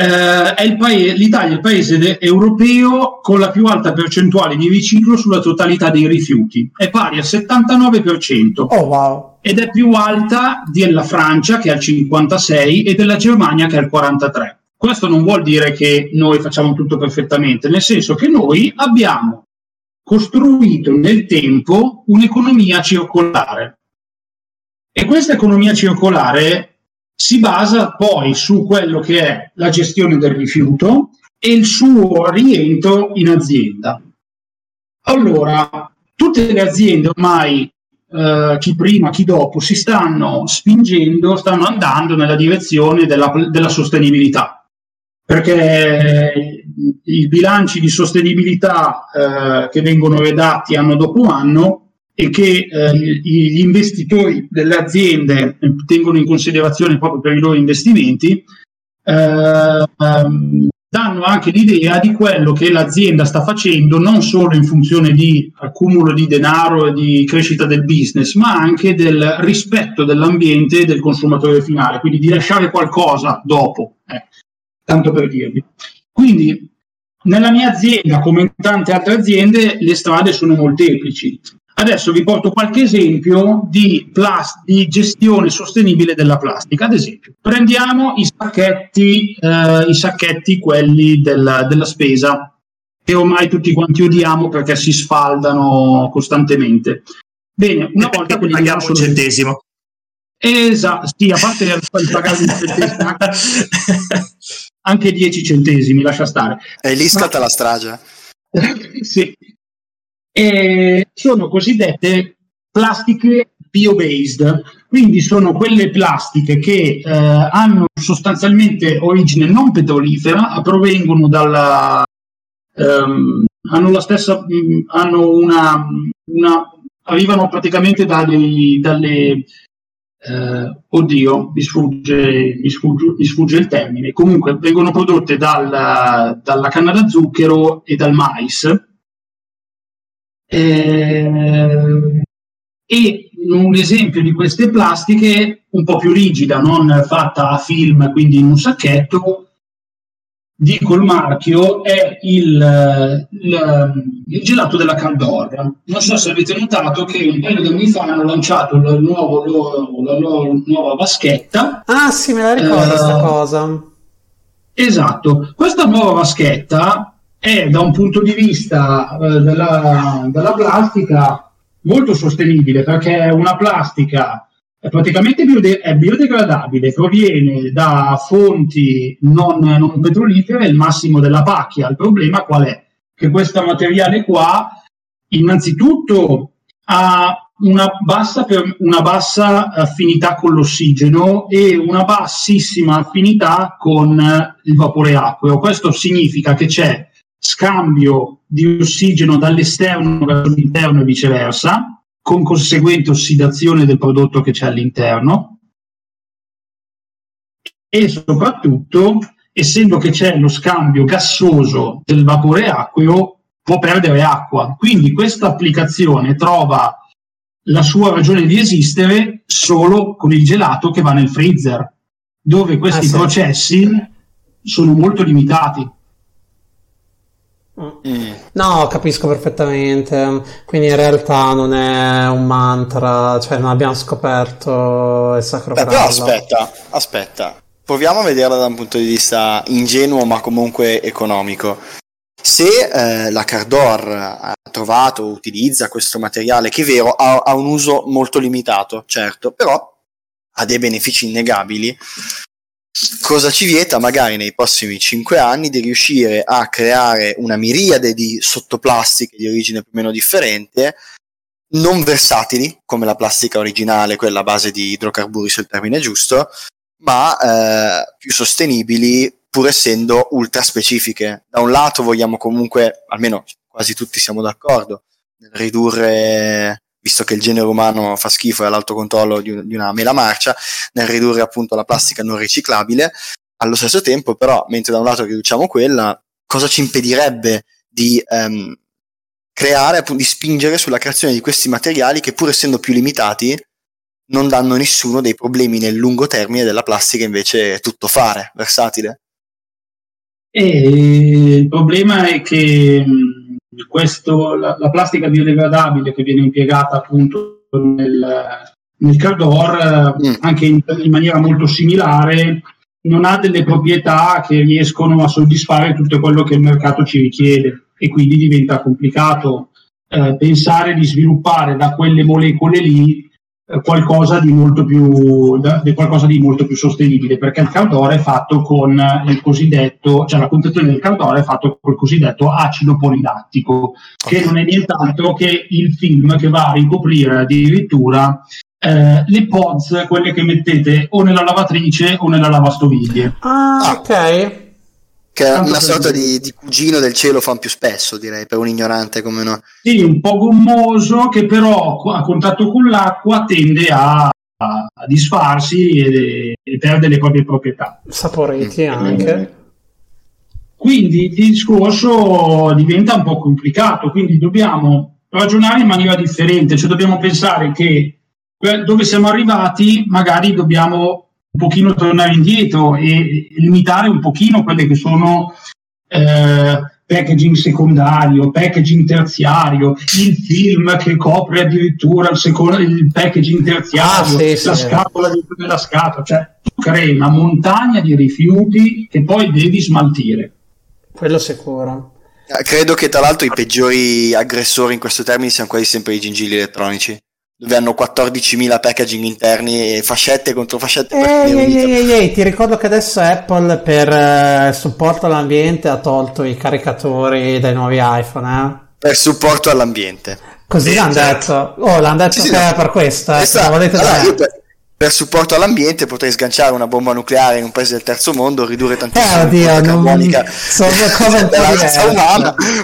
eh, è il paese, l'Italia è il paese de- europeo con la più alta percentuale di riciclo sulla totalità dei rifiuti, è pari al 79% Oh wow. ed è più alta della Francia che è al 56 e della Germania che è al 43. Questo non vuol dire che noi facciamo tutto perfettamente, nel senso che noi abbiamo costruito nel tempo un'economia circolare e questa economia circolare si basa poi su quello che è la gestione del rifiuto e il suo rientro in azienda. Allora, tutte le aziende ormai eh, chi prima, chi dopo, si stanno spingendo, stanno andando nella direzione della, della sostenibilità, perché i bilanci di sostenibilità eh, che vengono redatti anno dopo anno e che eh, gli investitori delle aziende eh, tengono in considerazione proprio per i loro investimenti, eh, ehm, danno anche l'idea di quello che l'azienda sta facendo non solo in funzione di accumulo di denaro e di crescita del business, ma anche del rispetto dell'ambiente e del consumatore finale, quindi di lasciare qualcosa dopo, eh, tanto per dirvi. Quindi nella mia azienda, come in tante altre aziende, le strade sono molteplici. Adesso vi porto qualche esempio di, plas- di gestione sostenibile della plastica. Ad esempio, prendiamo i sacchetti, eh, i sacchetti quelli della, della spesa, che ormai tutti quanti odiamo perché si sfaldano costantemente. Bene, una E volta quelli paghiamo un centesimo. Esatto, sì, a parte il pagare un centesimo, anche- anche 10 centesimi, lascia stare. E lì scatta la strage. sì. E sono cosiddette plastiche bio-based, quindi sono quelle plastiche che eh, hanno sostanzialmente origine non petrolifera, provengono dalla ehm, hanno la stessa mh, hanno una, una arrivano praticamente da dei- dalle eh, oddio, mi sfugge, mi, sfugge, mi sfugge il termine. Comunque vengono prodotte dal- dalla canna da zucchero e dal mais. Eh, e un esempio di queste plastiche un po' più rigida, non fatta a film, quindi in un sacchetto, dico il marchio, è il, il- il gelato della Caldor. Non so se avete notato che un paio di anni fa hanno lanciato il nuovo loro- la loro nuova vaschetta. Ah sì, me la ricordo Eh, sta cosa. Esatto, questa nuova vaschetta è da un punto di vista eh, della, della plastica molto sostenibile perché è una plastica è praticamente biode- è biodegradabile, proviene da fonti non, non petrolifere, il massimo della pacchia. Il problema qual è? Che questo materiale qua innanzitutto ha una bassa, per- una bassa affinità con l'ossigeno e una bassissima affinità con il vapore acqueo. Questo significa che c'è scambio di ossigeno dall'esterno verso l'interno e viceversa, con conseguente ossidazione del prodotto che c'è all'interno e soprattutto, essendo che c'è lo scambio gassoso del vapore acqueo, può perdere acqua. Quindi questa applicazione trova la sua ragione di esistere solo con il gelato che va nel freezer, dove questi ah, sì. processi sono molto limitati. Mm. No, capisco perfettamente. Quindi in realtà non è un mantra, cioè non abbiamo scoperto il sacro Beh, Però aspetta, aspetta. Proviamo a vederla da un punto di vista ingenuo ma comunque economico. Se eh, la Cardor ha trovato, utilizza questo materiale, che è vero, ha, ha un uso molto limitato, certo, però ha dei benefici innegabili, cosa ci vieta magari nei prossimi 5 anni di riuscire a creare una miriade di sottoplastiche di origine più o meno differente, non versatili come la plastica originale, quella a base di idrocarburi se il termine è giusto, ma eh, più sostenibili pur essendo ultra specifiche. Da un lato vogliamo comunque, almeno quasi tutti siamo d'accordo, nel ridurre, visto che il genere umano fa schifo e ha l'alto controllo di, un, di una mela marcia, nel ridurre appunto la plastica non riciclabile. Allo stesso tempo, però, mentre da un lato riduciamo quella, cosa ci impedirebbe di um, creare, di spingere sulla creazione di questi materiali che, pur essendo più limitati, non danno nessuno dei problemi nel lungo termine della plastica invece è tutto fare, versatile. E il problema è che questo, la, la, plastica biodegradabile che viene impiegata appunto nel, nel Cardor, mm. anche in, in, maniera molto similare, non ha delle proprietà che riescono a soddisfare tutto quello che il mercato ci richiede e quindi diventa complicato eh, pensare di sviluppare da quelle molecole lì qualcosa di molto più, di qualcosa di molto più sostenibile perché il caldore è fatto con il cosiddetto, cioè la confezione del caldore è fatto col cosiddetto acido polilattico, che non è nient'altro che il film che va a ricoprire addirittura eh, le pods, quelle che mettete o nella lavatrice o nella lavastoviglie. Ah, ok che è una sorta di, di, cugino del cielo fan più spesso, direi, per un ignorante come noi. Sì, un po' gommoso che però a contatto con l'acqua tende a, a disfarsi e, e, perde le proprie proprietà. Saporiti mm. anche. Quindi il discorso diventa un po' complicato, quindi dobbiamo ragionare in maniera differente, cioè dobbiamo pensare che dove siamo arrivati magari dobbiamo un pochino tornare indietro e limitare un pochino quelle che sono eh, packaging secondario, packaging terziario, il film che copre addirittura il, secondo, il packaging terziario, ah, sì, la sì. scatola dentro della scatola, cioè tu crei una montagna di rifiuti che poi devi smaltire. Quello sicuro. Eh, credo che tra l'altro i peggiori aggressori in questo termine siano quasi sempre i gingilli elettronici dove hanno 14.000 packaging interni e fascette contro fascette. Ehi, ehi, ehi, ehi, ti ricordo che adesso Apple per uh, supporto all'ambiente ha tolto i caricatori dai nuovi iPhone. Eh? Per supporto all'ambiente. Così l'hanno detto. Oh, l'hanno detto sì, che no. per questo. Eh. Esatto. Allora, per, per, supporto all'ambiente potrei sganciare una bomba nucleare in un paese del terzo mondo, ridurre tantissimo eh, oddio, carbonica. Sono due cose un po' diverse.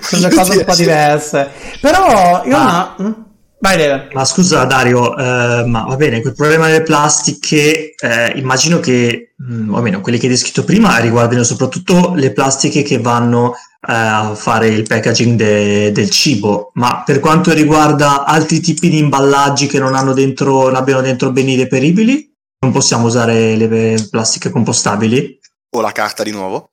Sono due cose un po' diverse. Però io ah. no... Vai, Deve. Ma scusa Dario, eh, ma va bene, quel problema delle plastiche, eh, immagino che, mh, mm, o almeno quelli che hai descritto prima, riguardino soprattutto le plastiche che vanno eh, a fare il packaging de- del cibo, ma per quanto riguarda altri tipi di imballaggi che non, hanno dentro, non abbiano dentro beni deperibili, non possiamo usare le plastiche compostabili? O la carta di nuovo?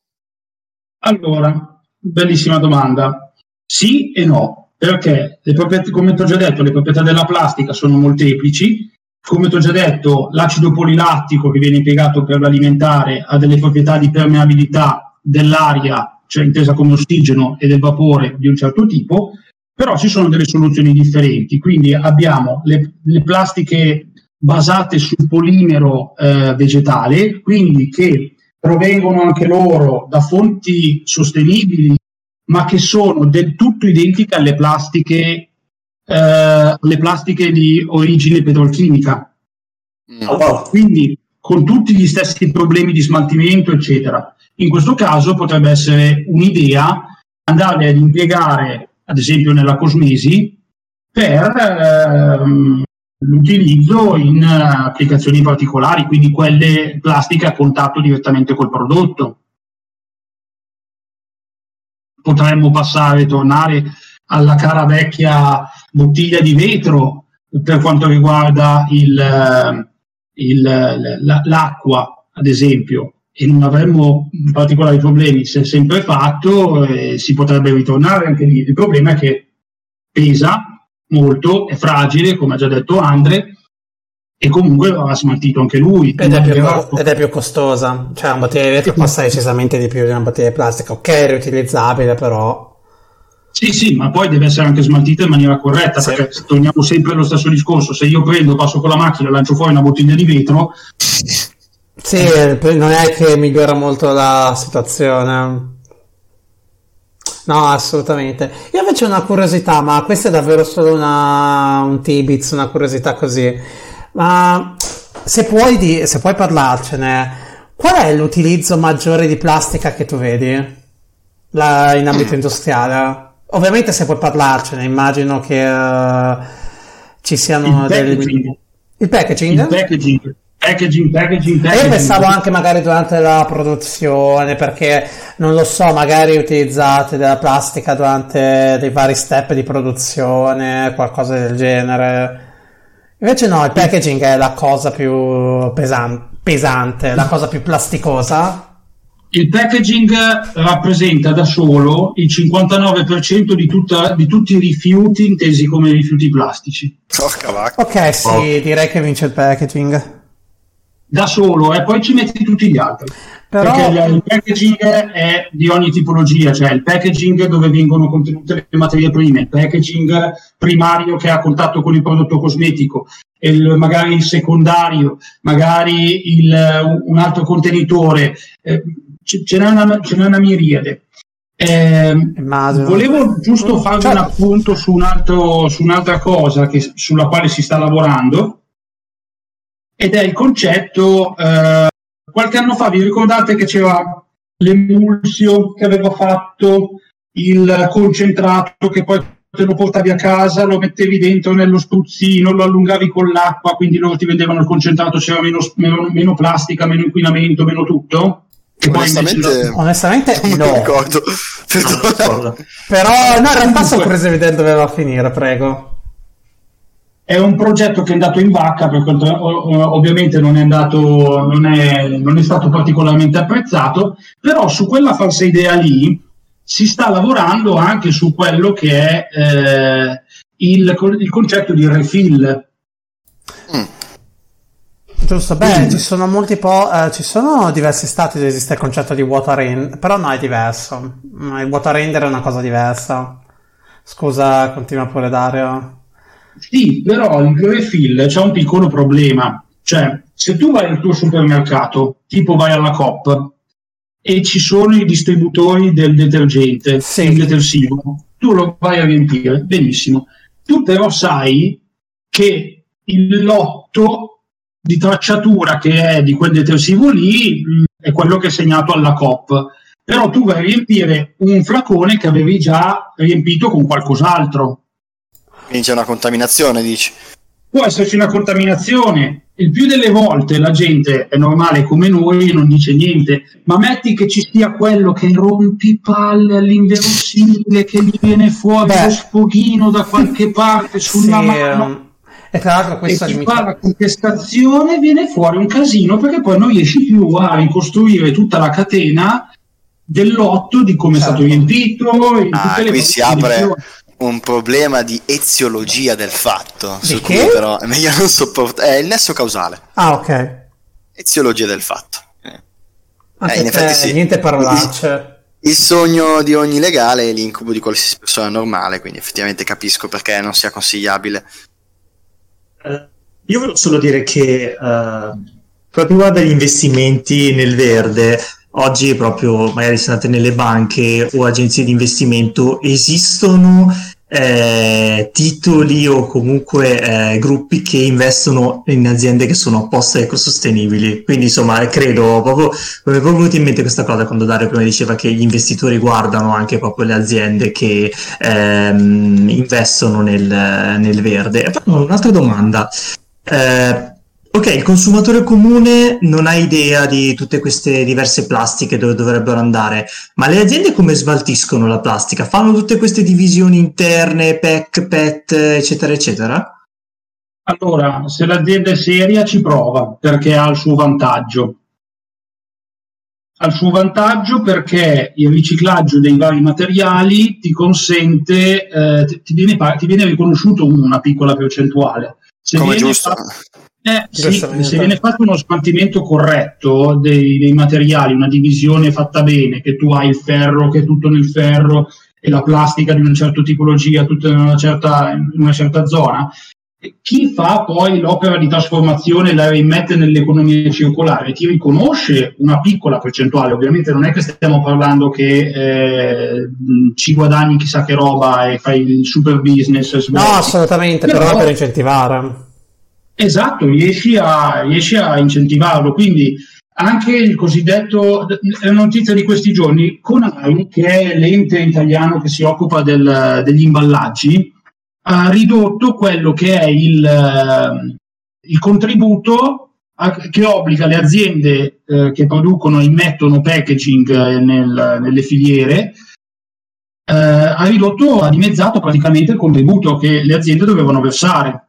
Allora, bellissima domanda. Sì e no perché proprietà, come ti ho già detto, le proprietà della plastica sono molteplici. Come ti ho già detto, l'acido polilattico che viene impiegato per l'alimentare ha delle proprietà di permeabilità dell'aria, cioè intesa come ossigeno e del vapore di un certo tipo, però ci sono delle soluzioni differenti. Quindi abbiamo le, le plastiche basate sul polimero eh, vegetale, quindi che provengono anche loro da fonti sostenibili ma che sono del tutto identiche alle plastiche, eh, le plastiche di origine petrolchimica. Mm. Quindi con tutti gli stessi problemi di smaltimento, eccetera. In questo caso potrebbe essere un'idea andarli ad impiegare, ad esempio nella cosmesi, per ehm, l'utilizzo in applicazioni particolari, quindi quelle plastiche a contatto direttamente col prodotto. Potremmo passare, tornare alla cara vecchia bottiglia di vetro per quanto riguarda il, il, la, l'acqua, ad esempio, e non avremmo particolari problemi. Se è sempre fatto, eh, si potrebbe ritornare anche lì. Il problema è che pesa molto, è fragile, come ha già detto Andre, e comunque va smaltito anche lui. Ed è, più, ed è, più, costosa, cioè una bottiglia di vetro costa decisamente di più di una bottiglia di plastica, ok, è riutilizzabile, però... Sì, sì, ma poi deve essere anche smaltita in maniera corretta, sì. perché torniamo sempre allo stesso discorso, se io prendo, passo con la macchina e lancio fuori una bottiglia di vetro... Sì, non è che migliora molto la situazione. No, assolutamente. Io invece ho una curiosità, ma questa è davvero solo una, un Tibiz, una curiosità così. Ma se puoi, di, se puoi parlarcene, qual è l'utilizzo maggiore di plastica che tu vedi La, in ambito industriale? Ovviamente se puoi parlarcene, immagino che uh, ci siano il delle... Il packaging? Il packaging packaging, packaging, packaging. Io pensavo anche magari durante la produzione, perché non lo so, magari utilizzate della plastica durante dei vari step di produzione, qualcosa del genere. Invece no, il packaging è la cosa più pesan- pesante, la cosa più plasticosa. Il packaging rappresenta da solo il 59% di, tutta, di tutti i rifiuti intesi come rifiuti plastici. Porca vacca. Ok, sì, oh. direi che vince il packaging da solo e poi ci metti tutti gli altri. Però... Perché il packaging è di ogni tipologia, cioè il packaging dove vengono contenute le materie prime, il packaging primario che ha contatto con il prodotto cosmetico, il, magari il secondario, magari il, un altro contenitore, eh, ce, n'è una, ce n'è una miriade. Eh, volevo giusto farvi certo. un appunto su, un altro, su un'altra cosa che, sulla quale si sta lavorando ed è il concetto, eh, qualche anno fa vi ricordate che c'era l'emulsio che aveva fatto il concentrato che poi te lo portavi a casa, lo mettevi dentro nello spruzzino, lo allungavi con l'acqua, quindi loro ti vendevano il concentrato, c'era meno, meno, meno plastica, meno inquinamento, meno tutto. Onestamente, poi onestamente non no. ricordo. No, Però no, in realtà sono preso vedere dove va a finire, prego. È un progetto che è andato in vacca, perché ovviamente non è, andato, non, è, non è stato particolarmente apprezzato, però su quella falsa idea lì si sta lavorando anche su quello che è eh, il, il, concetto di refill. Mm. Giusto, beh, ci sono molti po', eh, ci sono diversi stati dove esiste il concetto di water render, però no, è diverso. Il water render è una cosa diversa. Scusa, continua pure Dario. Sì, però il refill c'è un piccolo problema. Cioè, se tu vai al tuo supermercato, tipo vai alla Coop, e ci sono i distributori del detergente, sì. il detersivo, tu lo vai a riempire, benissimo. Tu però sai che il lotto di tracciatura che è di quel detersivo lì mm, è quello che è segnato alla Coop. Però tu vai a riempire un flacone che avevi già riempito con qualcos'altro quindi c'è una contaminazione, dici? Può esserci una contaminazione. Il più delle volte la gente è normale come noi e non dice niente, ma metti che ci sia quello che rompi palle all'inverosimile, che gli viene fuori Beh. lo sfoghino da qualche parte sulla sì, mano. Um... E tra l'altro questa e fa la contestazione viene fuori un casino perché poi non riesci più a ricostruire tutta la catena del lotto di come certo. è stato certo. riempito. Ah, qui si apre, un problema di eziologia del fatto, di su che? cui però è meglio non sopportare. È il nesso causale. Ah, ok. Eziologia del fatto. Eh, in effetti sì. Niente parolacce. Il, il sogno di ogni legale è l'incubo di qualsiasi persona normale, quindi effettivamente capisco perché non sia consigliabile. Uh, io volevo solo dire che uh, proprio riguardo agli investimenti nel verde, oggi proprio magari se andate nelle banche o agenzie di investimento esistono eh, titoli o comunque eh, gruppi che investono in aziende che sono apposta ecosostenibili. Quindi insomma credo proprio, mi è proprio venuta in mente questa cosa quando Dario prima diceva che gli investitori guardano anche proprio le aziende che ehm, investono nel, nel verde. E poi un'altra domanda. Eh, Ok, il consumatore comune non ha idea di tutte queste diverse plastiche dove dovrebbero andare, ma le aziende come smaltiscono la plastica? Fanno tutte queste divisioni interne, PEC, PET, eccetera, eccetera? Allora, se l'azienda è seria ci prova perché ha il suo vantaggio. Ha il suo vantaggio perché il riciclaggio dei vari materiali ti consente, eh, ti, viene, ti, viene, riconosciuto una piccola percentuale. Se Come giusto. Fatto, eh, sì, se viene fatto uno smaltimento corretto dei, dei, materiali, una divisione fatta bene, che tu hai il ferro che è tutto nel ferro e la plastica di una certa tipologia tutta in una certa, in una certa zona, chi fa poi l'opera di trasformazione e la rimette nell'economia circolare? Ti riconosce una piccola percentuale, ovviamente non è che stiamo parlando che eh, ci guadagni chissà che roba e fai il super business. No, assolutamente, però, però per incentivare Esatto, riesci a, riesci a incentivarlo. Quindi anche il cosiddetto, è una notizia di questi giorni, Conai, che è l'ente italiano che si occupa del, degli imballaggi, ha ridotto quello che è il, il contributo a, che obbliga le aziende eh, che producono e immettono packaging eh, nel, nelle filiere, eh, ha ridotto, ha dimezzato praticamente il contributo che le aziende dovevano versare.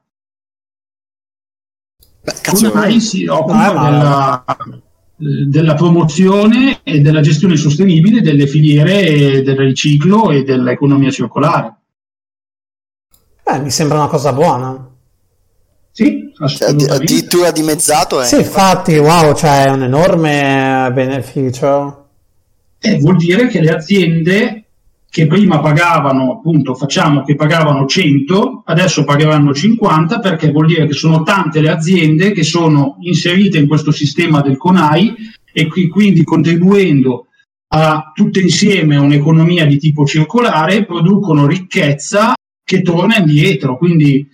Beh, si occupa ah, della, della, promozione e della gestione sostenibile delle filiere del riciclo e dell'economia circolare. Beh, mi sembra una cosa buona. Sì, cioè, addirittura dimezzato. Eh. Sì, infatti, wow, cioè è un enorme beneficio. Eh, vuol dire che le aziende che prima pagavano, appunto, facciamo che pagavano 100, adesso pagheranno 50 perché vuol dire che sono tante le aziende che sono inserite in questo sistema del CONAI e qui, quindi contribuendo a tutte insieme a un'economia di tipo circolare producono ricchezza che torna indietro. Quindi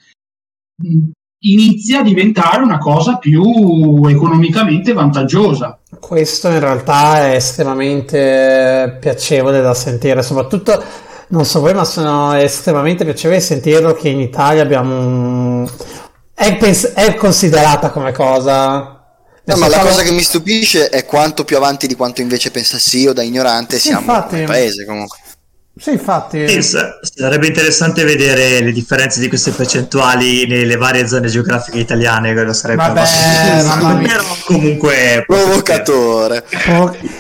inizia a diventare una cosa più economicamente vantaggiosa. Questo in realtà è estremamente piacevole da sentire, soprattutto non so voi, ma sono estremamente piacevole sentirlo che in Italia abbiamo un... è, pens- è considerata come cosa. No, ma la cosa che mi stupisce è quanto più avanti di quanto invece pensassi io da ignorante siamo infatti, paese comunque. Sì, infatti. Sì, sarebbe interessante vedere le differenze di queste percentuali nelle varie zone geografiche italiane. Quello sarebbe Vabbè, mamma. Però comunque. Provocatore.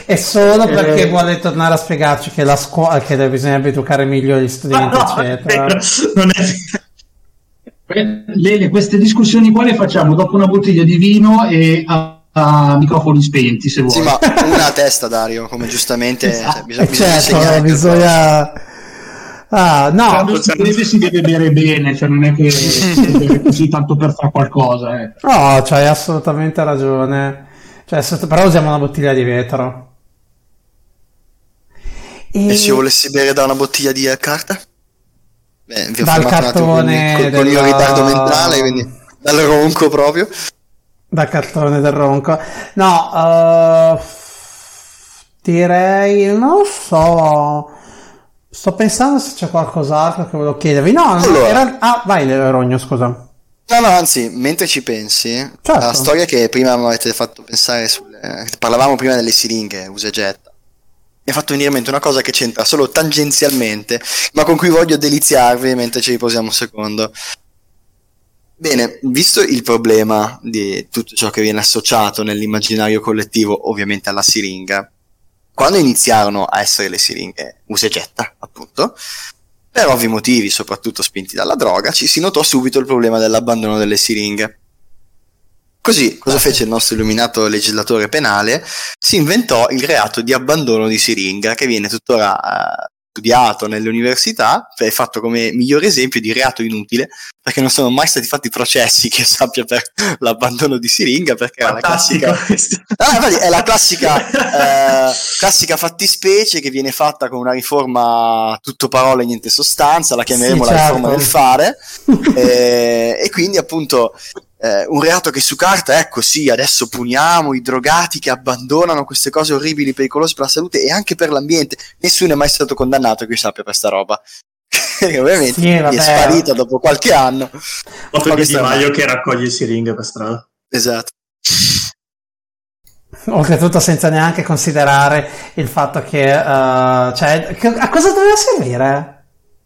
È solo eh. perché vuole tornare a spiegarci che la scuola che bisognerebbe educare meglio gli studenti, no, eccetera. Non è Lele, queste discussioni qua le facciamo dopo una bottiglia di vino e a microfoni spenti se vuoi. Sì, ma una a testa, Dario, come giustamente esatto. cioè, bisogna, bisogna certo, bisogna... Ah, no, quando si beve si deve bere bene, cioè non è che si beve così tanto per fare qualcosa. Eh. No, c'hai assolutamente ragione. Cioè, però usiamo una bottiglia di vetro. E, e se volessi bere da una bottiglia di carta? Beh, vi ho dal cartone con, con, il mio ritardo mentale, quindi dal ronco proprio. Da cartone del ronco. No, uh, direi, non so. Sto pensando se c'è qualcos'altro che volevo chiedervi. No, allora, era... ah, vai Rogno, scusa. No, no, anzi, mentre ci pensi, certo. la storia che prima mi avete fatto pensare, sulle... parlavamo prima delle siringhe, usa e getta, mi ha fatto venire in mente una cosa che c'entra solo tangenzialmente, ma con cui voglio deliziarvi mentre ci riposiamo un secondo. Bene, visto il problema di tutto ciò che viene associato nell'immaginario collettivo, ovviamente alla siringa, quando iniziarono a essere le siringhe usa e getta, appunto, per ovvi motivi, soprattutto spinti dalla droga, ci si notò subito il problema dell'abbandono delle siringhe. Così, cosa fece il nostro illuminato legislatore penale? Si inventò il reato di abbandono di siringa, che viene tuttora studiato nelle università, è fatto come migliore esempio di reato inutile, perché non sono mai stati fatti processi che sappia per l'abbandono di siringa, perché era la classica... Ah, è la classica, eh, classica fattispecie che viene fatta con una riforma tutto parole e niente sostanza, la chiameremo Sì, la certo. riforma del fare, eh, e quindi appunto eh, un reato che su carta, ecco sì, adesso puniamo i drogati che abbandonano queste cose orribili, pericolose per la salute e anche per l'ambiente. Nessuno è mai stato condannato che io sappia per sta roba. Ovviamente Sì, è sparita dopo qualche anno. Ma di Maio che raccoglie siringhe per strada. Esatto. Oltretutto senza neanche considerare il fatto che... eh, cioè, che- a cosa doveva servire?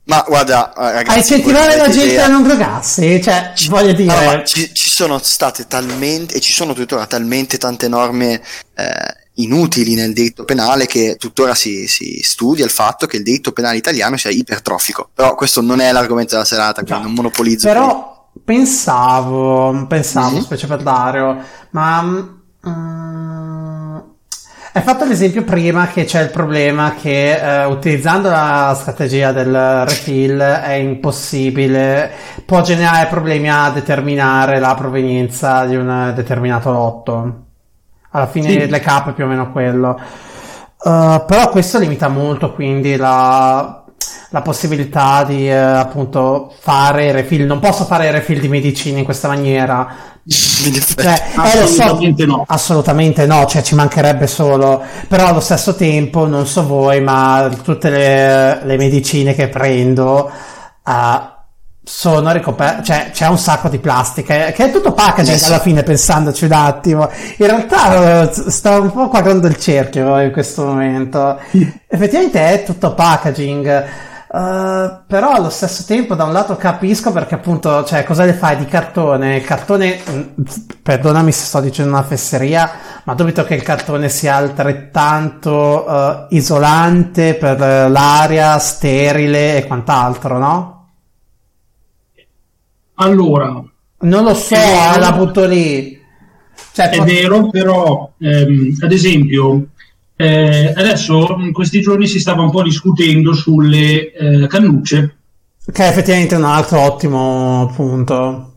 Ma guarda, eh, ragazzi, a incentivare la gente idea- a non drogarsi? Cioè, Ci- voglio dire... No, ma ci, ci sono state talmente, e ci sono tuttora talmente tante norme eh, inutili nel diritto penale che tuttora si, si studia il fatto che il diritto penale italiano sia ipertrofico. Però questo non è l'argomento della serata, quindi No. non monopolizzo. Però pensavo, pensavo, Mhm. specie per Dario, ma mm, hai fatto l'esempio prima che c'è il problema che eh, utilizzando la strategia del refill è impossibile, può generare problemi a determinare la provenienza di un determinato lotto. Alla fine Sì. le cap è più o meno quello. Uh, però questo limita molto quindi la, la possibilità di eh, appunto fare refill. Non posso fare refill di medicine in questa maniera. Cioè, eh, lo so, Assolutamente no. assolutamente no, cioè ci mancherebbe solo. Però allo stesso tempo, non so voi, ma tutte le, le medicine che prendo eh, sono ricoperte, cioè c'è un sacco di plastica, che è tutto packaging sì. alla fine, pensandoci un attimo. In realtà sto un po' quadrando il cerchio in questo momento. Effettivamente è tutto packaging. Eh, però allo stesso tempo da un lato capisco perché appunto cioè cosa le fai di cartone il cartone mh, perdonami se sto dicendo una fesseria ma dubito che il cartone sia altrettanto eh, isolante per eh, l'aria sterile e quant'altro no? Allora, non lo so È la butto lì cioè, È pot- vero, però, ehm, ad esempio, eh, adesso in questi giorni si stava un po' discutendo sulle eh, cannucce. che è effettivamente un altro ottimo punto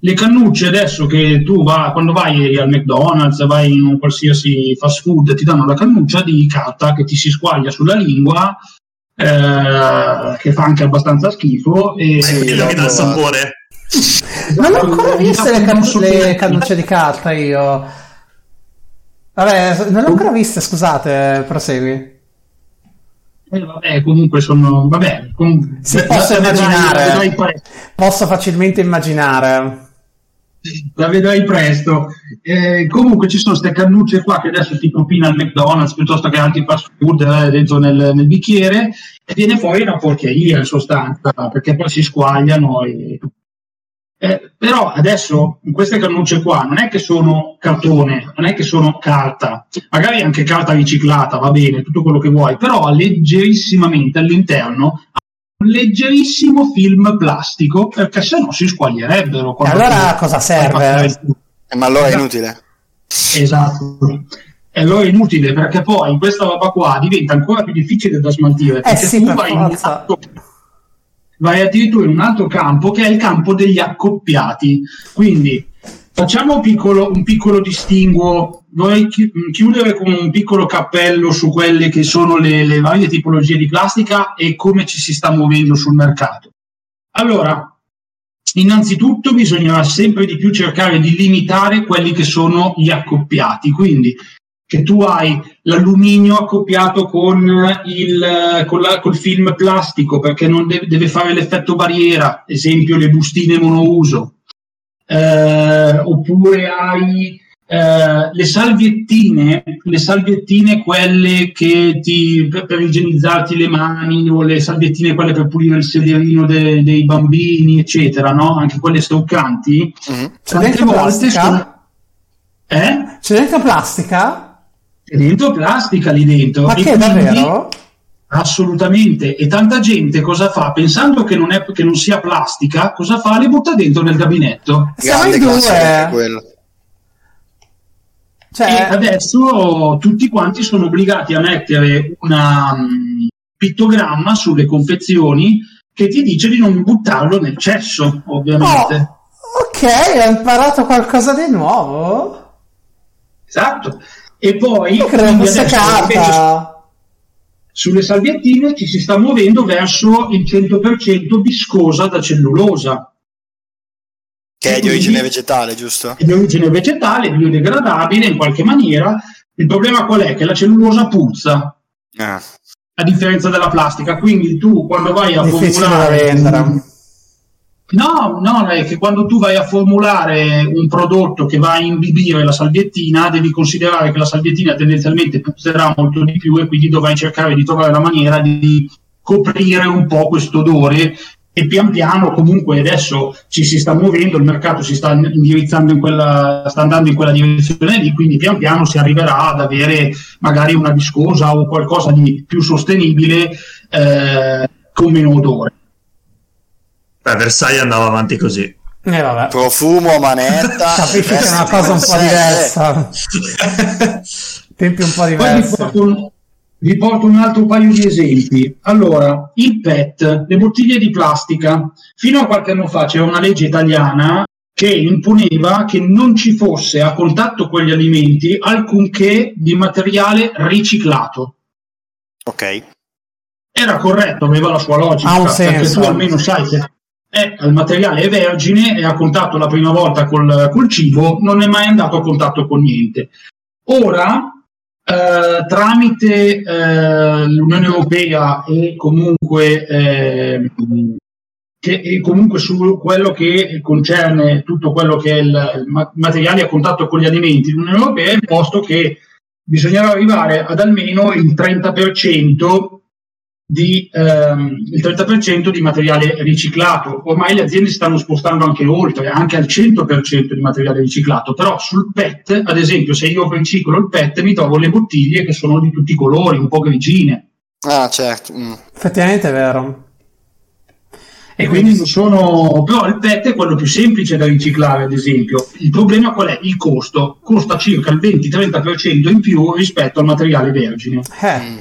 Le cannucce adesso che tu va, quando vai al McDonald's, vai in un qualsiasi fast food, ti danno la cannuccia di carta che ti si squaglia sulla lingua, eh, che fa anche abbastanza schifo. E, Sì, Quello che dà il dopo- sapore. non ho ancora viste le, can- le cannucce di carta io vabbè non le ho ancora viste scusate prosegui Eh, vabbè, comunque sono. Vabbè, Si la- posso la vedrai- immaginare. la vedrai presto. posso facilmente immaginare la vedrai presto. Eh, comunque ci sono queste cannucce qua che adesso ti propina al McDonald's piuttosto che altri fast food eh, dentro nel, nel bicchiere e viene fuori una porcheria in sostanza perché poi si squagliano. E... Eh, però adesso in queste cannucce qua non è che sono cartone, non è che sono carta, magari anche carta riciclata, va bene, tutto quello che vuoi, però leggerissimamente all'interno un leggerissimo film plastico perché se no si squaglierebbero. e allora tu- cosa serve? Eh, ma allora è inutile. Esatto. E allora è inutile perché poi questa roba qua diventa ancora più difficile da smaltire. perché Eh sì, tu per vai, in vai addirittura in un altro campo che è il campo degli accoppiati. Quindi facciamo un piccolo, un piccolo distinguo. Vorrei chi- chiudere con un piccolo cappello su quelle che sono le, le varie tipologie di plastica e come ci si sta muovendo sul mercato. Allora, Innanzitutto bisognerà sempre di più cercare di limitare quelli che sono gli accoppiati, quindi che tu hai l'alluminio accoppiato con il con la- col film plastico perché non deve, deve fare l'effetto barriera, esempio le bustine monouso, Eh, oppure hai eh, le salviettine, le salviettine quelle che ti per, per igienizzarti le mani o le salviettine quelle per pulire il sederino de- dei bambini, eccetera, no? Anche quelle stoccanti. Mhm. c'è dentro Tante volte plastica? sono- Eh? c'è dentro plastica? C'è dentro plastica lì dentro. ma E che quindi- davvero? Assolutamente. E tanta gente cosa fa? Pensando che non, è, che non sia plastica, cosa fa? Le butta dentro nel gabinetto. Grande due quello. E cioè adesso tutti quanti sono obbligati a mettere una, mm, pittogramma sulle confezioni che ti dice di non buttarlo nel cesso, ovviamente. Oh, ok, ho imparato qualcosa di nuovo. Esatto. E poi adesso, invece, carta. sulle salviettine ci si sta muovendo verso il 100% viscosa da cellulosa. Che è di origine vegetale, giusto? è di origine vegetale, biodegradabile in qualche maniera. Il problema qual è? Che la cellulosa puzza, Ah. a differenza della plastica. Quindi tu quando vai a Difficile formulare... No, no, è che quando tu vai a formulare un prodotto che va a imbibire la salviettina, devi considerare che la salviettina tendenzialmente puzzerà molto di più e quindi dovrai cercare di trovare la maniera di coprire un po' questo odore e pian piano comunque adesso ci si sta muovendo, il mercato si sta indirizzando in quella, sta andando in quella direzione lì, quindi pian piano si arriverà ad avere magari una viscosa o qualcosa di più sostenibile eh, con meno odore. Beh, Versailles andava avanti così. E vabbè. Profumo, manetta. Capisci che è una cosa un po' diversa. Tempi un po' vi diversi. porto, un, vi porto un altro paio di esempi. Allora, il PET, le bottiglie di plastica. Fino a qualche anno fa c'era una legge italiana che imponeva che non ci fosse a contatto con gli alimenti alcunché di materiale riciclato. Ok. Era corretto, aveva la sua logica, Ha un perché senso. tu almeno sai che è, il materiale è vergine, è a contatto la prima volta col, col cibo, non è mai andato a contatto con niente. Ora, eh, tramite eh, l'Unione Europea e comunque, eh, che, e comunque su quello che concerne tutto quello che è il, il ma- materiale a contatto con gli alimenti, l'Unione Europea ha imposto che bisognerà arrivare ad almeno il 30% di, ehm, il 30% di materiale riciclato. Ormai le aziende stanno spostando anche oltre, anche al 100% di materiale riciclato, però sul PET, ad esempio, se io riciclo il PET mi trovo le bottiglie che sono di tutti i colori, un po' grigine. Ah, certo. mm. Effettivamente è vero. E quindi non sono. Però il PET è quello più semplice da riciclare, ad esempio. Il problema qual è? Il costo. Costa circa il 20-30% in più rispetto al materiale vergine. Eh,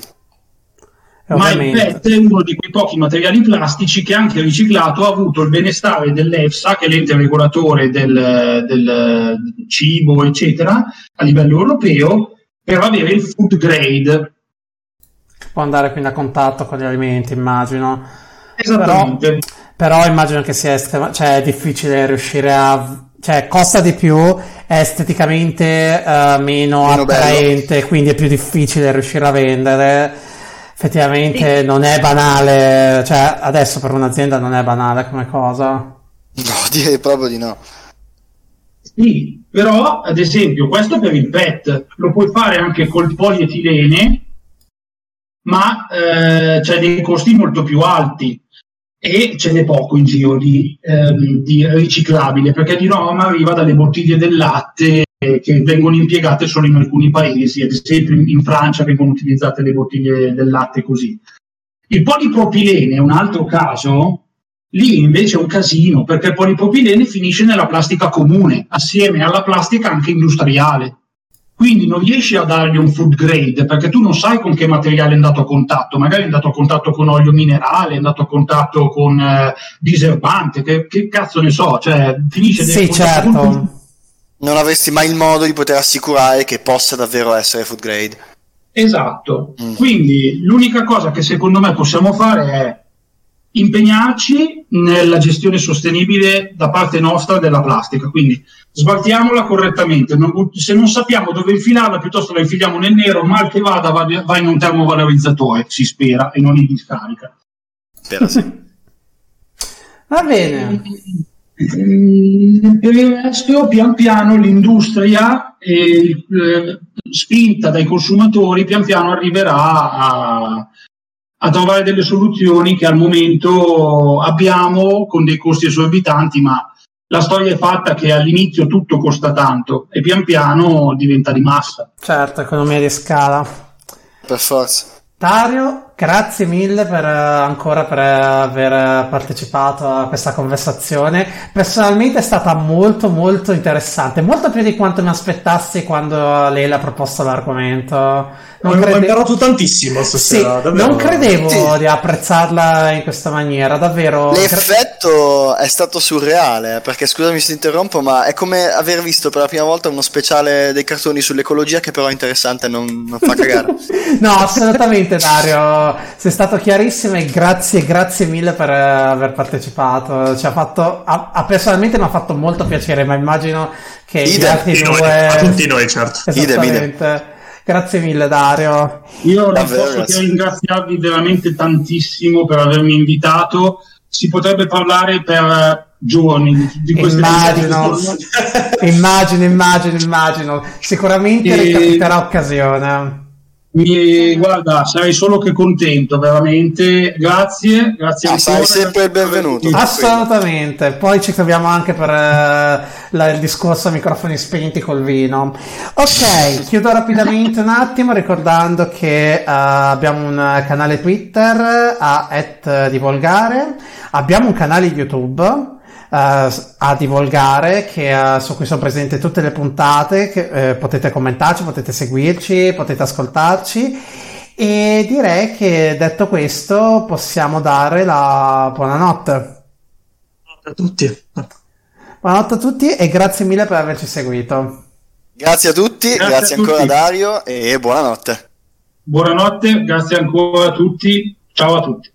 Mm. Ma il ovviamente. PET è uno di quei pochi materiali plastici che anche riciclato ha avuto il benestare dell'EFSA, che è l'ente regolatore del, del cibo, eccetera, a livello europeo, per avere il food grade. Può andare quindi a contatto con gli alimenti, immagino. Esattamente. Però immagino che sia estrema- cioè, è difficile riuscire a. Cioè, costa di più, è esteticamente eh, meno, Meno bello. attraente, quindi è più difficile riuscire a vendere. Effettivamente non è banale, cioè adesso per un'azienda non è banale come cosa. No, direi proprio di no. Sì, però ad esempio questo per il PET lo puoi fare anche col polietilene, ma eh, c'è dei costi molto più alti e ce n'è poco in giro di, ehm, di riciclabile, perché di norma arriva dalle bottiglie del latte eh, che vengono impiegate solo in alcuni paesi, ad esempio in, Francia vengono utilizzate le bottiglie del latte così. Il polipropilene è un altro caso, lì invece è un casino, perché il polipropilene finisce nella plastica comune, assieme alla plastica anche industriale. Quindi non riesci a dargli un food grade perché tu non sai con che materiale è andato a contatto, magari è andato a contatto con olio minerale, è andato a contatto con eh, diserbante, che, che cazzo ne so, cioè finisce nel Sì, con- certo. Non avresti mai il modo di poter assicurare che possa davvero essere food grade. Esatto. Mm. Quindi l'unica cosa che secondo me possiamo fare è impegnarci nella gestione sostenibile da parte nostra della plastica. Quindi sbaltiamola correttamente. Non se non sappiamo dove infilarla, piuttosto la infiliamo nel nero, mal che vada, va, va in un termovalorizzatore, si spera, e non in discarica. Spero sì. Va bene. Mm, Per il resto, pian piano l'industria, eh, spinta dai consumatori, pian piano arriverà a, a trovare delle soluzioni che al momento abbiamo con dei costi esorbitanti, ma la storia è fatta che all'inizio tutto costa tanto e pian piano diventa di massa. Certo, economia di scala. Per forza. Dario, Grazie mille per, eh, ancora per aver partecipato a questa conversazione. Personalmente è stata molto molto interessante, molto più di quanto mi aspettassi quando lei l'ha proposto l'argomento. Non crede... Ho imparato tantissimo stasera, sì, Non credevo sì. di apprezzarla in questa maniera, davvero. L'effetto è stato surreale, eh, perché scusami se interrompo, ma è come aver visto per la prima volta uno speciale dei cartoni sull'ecologia che però è interessante non, non fa cagare. no, assolutamente Dario sei stato chiarissimo e grazie, grazie mille per eh, aver partecipato. Ci ha fatto, a, a personalmente mi ha fatto molto piacere, ma immagino che gli altri due... A tutti noi, certo. Esattamente. Grazie mille Dario. Io non Davvero, posso grazie. che ringraziarvi veramente tantissimo per avermi invitato. Si potrebbe parlare per giorni di queste immagino, immagino, immagino, immagino. Sicuramente e... ricapiterà occasione. Mi, guarda, sarei solo che contento, veramente. Grazie, grazie. Ah, sei sempre il benvenuto. Assolutamente. Poi ci troviamo anche per uh, la, il discorso a microfoni spenti col vino. Ok, chiudo rapidamente un attimo ricordando che uh, abbiamo un canale Twitter a uh, Divolgare, abbiamo un canale YouTube a divulgare, che, uh, su cui sono presenti tutte le puntate, che, uh, potete commentarci, potete seguirci, potete ascoltarci. E direi che detto questo possiamo dare la buonanotte. Buonanotte a tutti. Buonanotte a tutti e grazie mille per averci seguito. Grazie a tutti, grazie, grazie a ancora tutti. Dario e buonanotte. Buonanotte, grazie ancora a tutti, ciao a tutti.